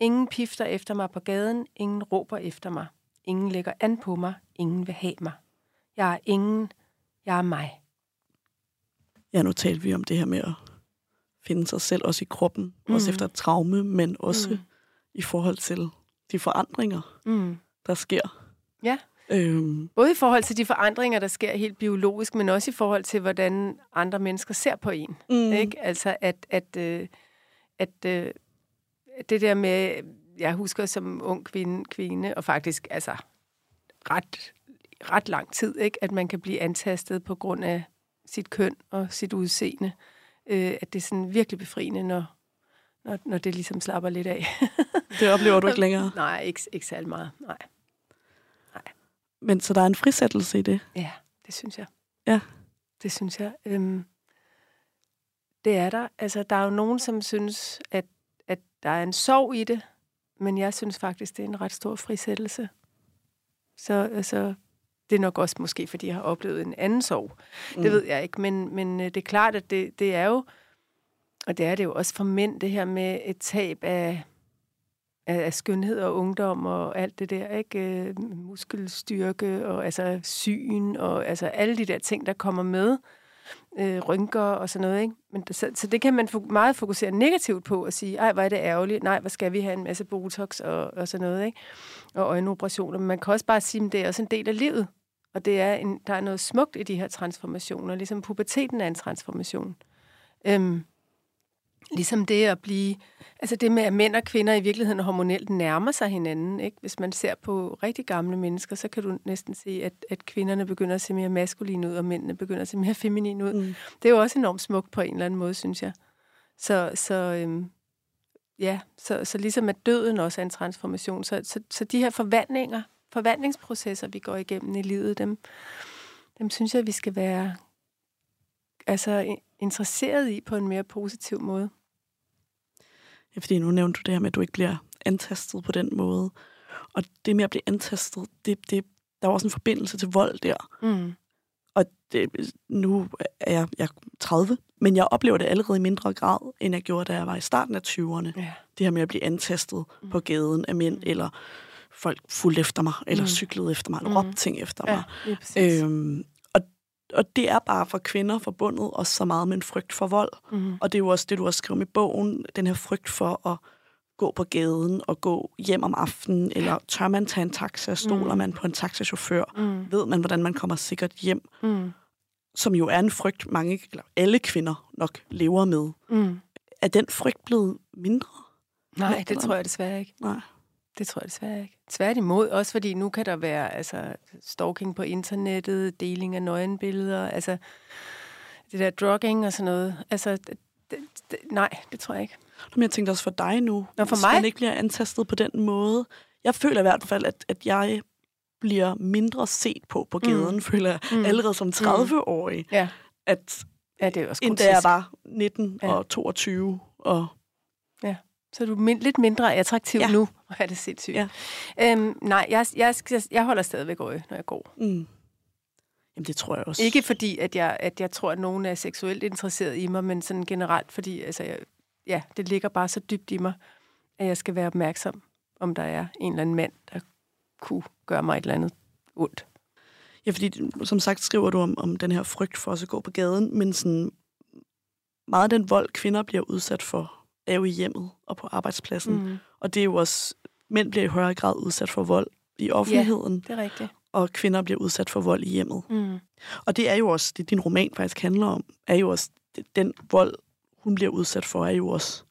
Ingen pifter efter mig på gaden, ingen råber efter mig. Ingen lægger an på mig. Ingen vil have mig. Jeg er ingen. Jeg er mig. Ja, nu talte vi om det her med at finde sig selv også i kroppen. Mm. Også efter et traume, men også mm. i forhold til de forandringer, mm. der sker. Ja. Øhm. Både i forhold til de forandringer, der sker helt biologisk, men også i forhold til, hvordan andre mennesker ser på en. Mm. Ikke? Altså, at, at, øh, at øh, det der med, jeg husker som ung kvinde, kvinde og faktisk altså ret, ret lang tid, ikke, at man kan blive antastet på grund af sit køn og sit udseende. Øh, at det er sådan virkelig befriende, når, når, når det ligesom slapper lidt af. det oplever du ikke længere? Nej, ikke, ikke særlig meget. Nej. Nej. Men så der er en frisættelse i det? Ja, det synes jeg. Ja. Det synes jeg. Øhm, det er der. Altså, der er jo nogen, som synes, at, at der er en sorg i det, men jeg synes faktisk, det er en ret stor frisættelse. Så altså, det er nok også måske, fordi jeg har oplevet en anden sorg. Mm. Det ved jeg ikke, men, men øh, det er klart, at det, det er jo, og det er det jo også for mænd, det her med et tab af, af, af skønhed og ungdom og alt det der, ikke? Øh, muskelstyrke og altså syn og altså alle de der ting, der kommer med øh, rynker og sådan noget. Ikke? Men, så, så det kan man meget fokusere negativt på og sige, ej, hvor er det ærgerligt, nej, hvor skal vi have en masse botox og, og sådan noget, ikke? og øjenoperationer. Men man kan også bare sige, at det er også en del af livet. Og det er en, der er noget smukt i de her transformationer, ligesom puberteten er en transformation. Øhm, Ligesom det at blive, altså det med, at mænd og kvinder i virkeligheden hormonelt nærmer sig hinanden. Ikke? Hvis man ser på rigtig gamle mennesker, så kan du næsten se, at, at kvinderne begynder at se mere maskuline ud, og mændene begynder at se mere feminine ud. Mm. Det er jo også enormt smukt på en eller anden måde, synes jeg. Så, så øhm, ja, så, så ligesom at døden også er en transformation. Så, så, så de her forvandlinger, forvandlingsprocesser, vi går igennem i livet, dem, dem synes jeg, vi skal være altså interesseret i på en mere positiv måde. Ja, fordi nu nævnte du det her med, at du ikke bliver antastet på den måde. Og det med at blive antastet, det, det, der er også en forbindelse til vold der. Mm. Og det, nu er jeg, jeg er 30, men jeg oplever det allerede i mindre grad, end jeg gjorde, da jeg var i starten af 20'erne. Ja. Det her med at blive antastet mm. på gaden af mænd, mm. eller folk fulgte efter mig, eller mm. cyklede efter mig, eller mm. råbte ting efter mig. Ja, øhm, og det er bare for kvinder forbundet også så meget med en frygt for vold. Mm. Og det er jo også det, du har skrevet i bogen, den her frygt for at gå på gaden og gå hjem om aftenen, eller tør man tage en taxa, stoler mm. man på en taxachauffør, mm. ved man, hvordan man kommer sikkert hjem, mm. som jo er en frygt, mange, eller alle kvinder nok lever med. Mm. Er den frygt blevet mindre? Nej, det tror jeg desværre ikke. Nej. Det tror jeg desværre ikke. Tværtimod, også fordi nu kan der være altså, stalking på internettet, deling af nøgenbilleder, altså det der drugging og sådan noget. Altså, det, det, nej, det tror jeg ikke. Men jeg tænkte også for dig nu, Nå, for mig? man ikke bliver antastet på den måde. Jeg føler i hvert fald, at, at jeg bliver mindre set på på gaden, mm. føler jeg, mm. allerede som 30-årig. Mm. Ja. At, ja, det er også end da jeg var 19 ja. og 22 og. Så er du min, lidt mindre attraktiv ja. nu. Og er det sindssygt. Ja. Øhm, nej, jeg, jeg, jeg holder stadigvæk øje, når jeg går. Mm. Jamen, det tror jeg også. Ikke fordi, at jeg, at jeg tror, at nogen er seksuelt interesseret i mig, men sådan generelt, fordi altså, jeg, ja, det ligger bare så dybt i mig, at jeg skal være opmærksom, om der er en eller anden mand, der kunne gøre mig et eller andet ondt. Ja, fordi som sagt skriver du om, om den her frygt for at gå på gaden, men sådan meget af den vold, kvinder bliver udsat for, er jo i hjemmet og på arbejdspladsen. Mm. Og det er jo også, mænd bliver i højere grad udsat for vold i offentligheden. Ja, det er rigtigt. Og kvinder bliver udsat for vold i hjemmet. Mm. Og det er jo også, det din roman faktisk handler om, er jo også, den vold, hun bliver udsat for, er jo også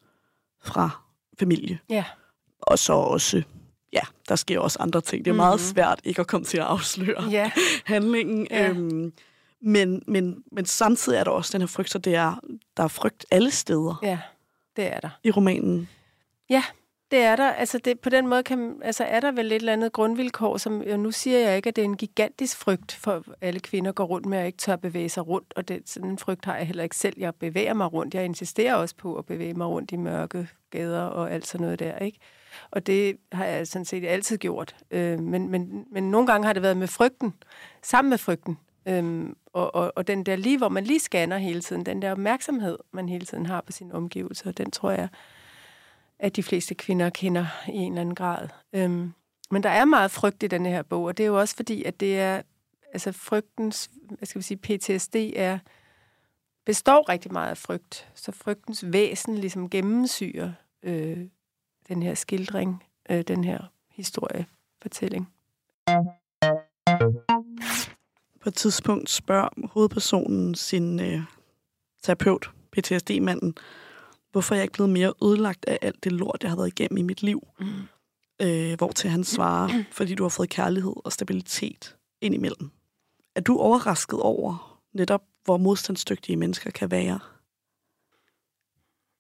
fra familie. Ja. Og så også, ja, der sker også andre ting. Det er mm. meget svært ikke at komme til at afsløre ja. handlingen. Ja. Øhm, men, men, men samtidig er der også den her frygt, så det er, der er frygt alle steder. Ja det er der. I romanen? Ja, det er der. Altså det, på den måde kan, altså er der vel et eller andet grundvilkår, som jo nu siger jeg ikke, at det er en gigantisk frygt for alle kvinder går rundt med at ikke tør bevæge sig rundt, og det, sådan en frygt har jeg heller ikke selv. Jeg bevæger mig rundt. Jeg insisterer også på at bevæge mig rundt i mørke gader og alt sådan noget der, ikke? Og det har jeg sådan set altid gjort. Øh, men, men, men nogle gange har det været med frygten, sammen med frygten. Øhm, og, og, og den der lige, hvor man lige scanner hele tiden, den der opmærksomhed, man hele tiden har på sine omgivelser, den tror jeg, at de fleste kvinder kender i en eller anden grad. Øhm, men der er meget frygt i den her bog, og det er jo også fordi, at det er, altså frygtens, hvad skal vi sige, PTSD er, består rigtig meget af frygt. Så frygtens væsen ligesom gennemsyrer øh, den her skildring, øh, den her historiefortælling på et tidspunkt spørger hovedpersonen sin øh, terapeut, PTSD-manden, hvorfor jeg ikke blevet mere ødelagt af alt det lort, jeg har været igennem i mit liv. Mm. Øh, hvor til han svarer, fordi du har fået kærlighed og stabilitet indimellem. Er du overrasket over netop, hvor modstandsdygtige mennesker kan være?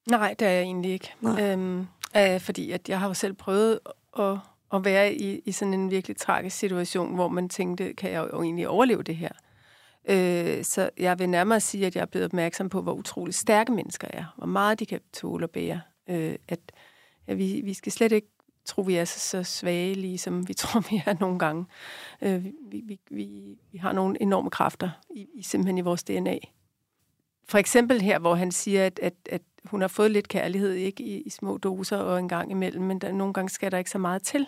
Nej, det er jeg egentlig ikke. Øhm, øh, fordi at jeg har jo selv prøvet at at være i, i sådan en virkelig tragisk situation, hvor man tænkte, kan jeg jo egentlig overleve det her? Øh, så jeg vil nærmere sige, at jeg er blevet opmærksom på, hvor utrolig stærke mennesker er, hvor meget de kan tåle og bære. Øh, at ja, vi, vi skal slet ikke tro, vi er så, så svage, lige som vi tror, vi er nogle gange. Øh, vi, vi, vi, vi har nogle enorme kræfter i, i simpelthen i vores DNA. For eksempel her, hvor han siger, at, at, at hun har fået lidt kærlighed ikke i, i små doser og en gang imellem, men der, nogle gange skal der ikke så meget til.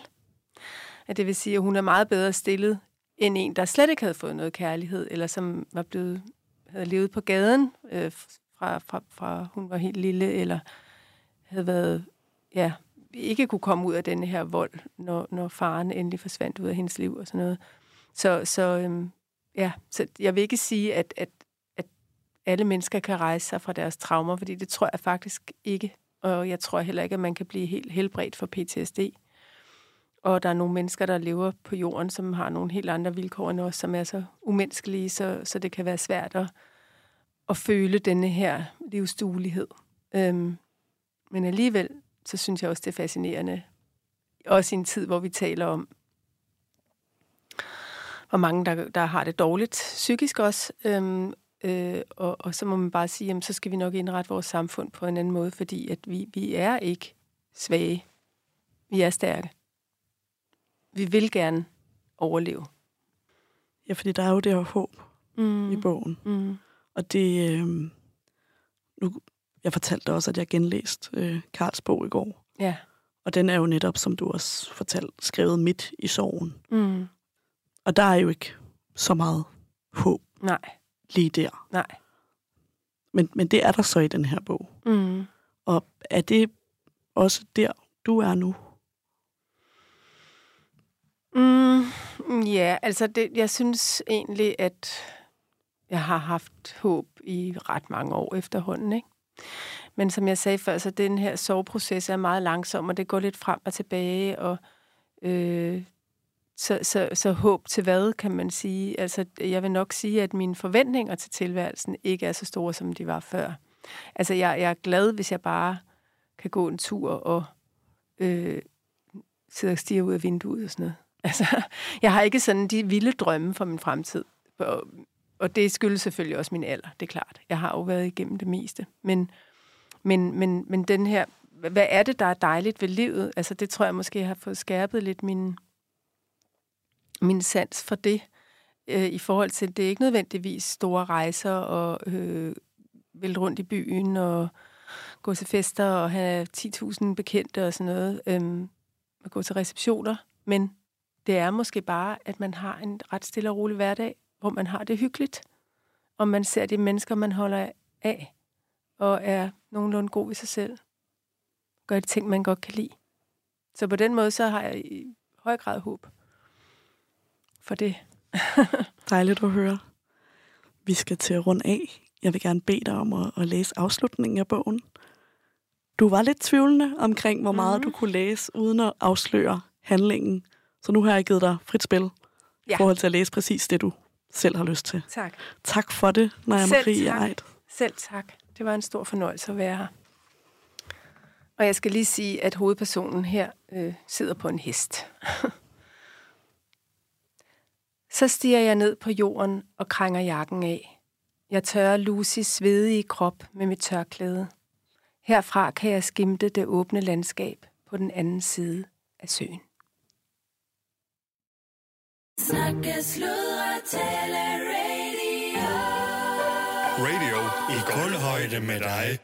At det vil sige, at hun er meget bedre stillet end en, der slet ikke havde fået noget kærlighed, eller som var blevet, havde levet på gaden øh, fra, fra, fra hun var helt lille, eller havde været, ja, ikke kunne komme ud af den her vold, når, når faren endelig forsvandt ud af hendes liv og sådan noget. Så, så øhm, ja, så jeg vil ikke sige, at, at, at alle mennesker kan rejse sig fra deres traumer, fordi det tror jeg faktisk ikke. Og jeg tror heller ikke, at man kan blive helt helbredt for PTSD. Og der er nogle mennesker, der lever på jorden, som har nogle helt andre vilkår end os, som er så umenneskelige, så, så det kan være svært at, at føle denne her livsduelighed. Øhm, men alligevel, så synes jeg også, det er fascinerende. Også i en tid, hvor vi taler om, hvor mange, der, der har det dårligt psykisk også. Øhm, øh, og, og så må man bare sige, jamen, så skal vi nok indrette vores samfund på en anden måde, fordi at vi, vi er ikke svage. Vi er stærke. Vi vil gerne overleve. Ja, fordi der er jo det her håb mm. i bogen. Mm. Og det... Øh, nu, jeg fortalte også, at jeg genlæste øh, Karls bog i går. Ja. Og den er jo netop, som du også fortalte, skrevet midt i sorgen. Mm. Og der er jo ikke så meget håb Nej, lige der. nej. Men, men det er der så i den her bog. Mm. Og er det også der, du er nu? Mm, ja, altså det, jeg synes egentlig, at jeg har haft håb i ret mange år efterhånden, ikke? Men som jeg sagde før, så den her soveproces er meget langsom, og det går lidt frem og tilbage, og øh, så, så, så håb til hvad, kan man sige? Altså, jeg vil nok sige, at mine forventninger til tilværelsen ikke er så store, som de var før. Altså, jeg, jeg er glad, hvis jeg bare kan gå en tur og øh, sidde og stige ud af vinduet og sådan noget. Altså, jeg har ikke sådan de vilde drømme for min fremtid. Og, og det skyldes selvfølgelig også min alder, det er klart. Jeg har jo været igennem det meste. Men, men, men, men den her, hvad er det, der er dejligt ved livet? Altså, det tror jeg måske har fået skærpet lidt min, min sans for det. Øh, I forhold til, det er ikke nødvendigvis store rejser og øh, vælte rundt i byen og gå til fester og have 10.000 bekendte og sådan noget. Øh, og gå til receptioner. Men det er måske bare, at man har en ret stille og rolig hverdag, hvor man har det hyggeligt, og man ser de mennesker, man holder af, og er nogenlunde god i sig selv. Gør de ting, man godt kan lide. Så på den måde, så har jeg i høj grad håb for det. Dejligt at høre. Vi skal til at runde af. Jeg vil gerne bede dig om at, at læse afslutningen af bogen. Du var lidt tvivlende omkring, hvor meget mm. du kunne læse, uden at afsløre handlingen. Så nu har jeg givet dig frit spil ja. i forhold til at læse præcis det, du selv har lyst til. Tak. Tak for det, Naja Selv Marie tak. Eid. Selv tak. Det var en stor fornøjelse at være her. Og jeg skal lige sige, at hovedpersonen her øh, sidder på en hest. Så stiger jeg ned på jorden og krænger jakken af. Jeg tørrer Lucys svedige krop med mit tørklæde. Herfra kan jeg skimte det åbne landskab på den anden side af søen. Snakke, sludre, tale, radio. Radio i kulhøjde med dig.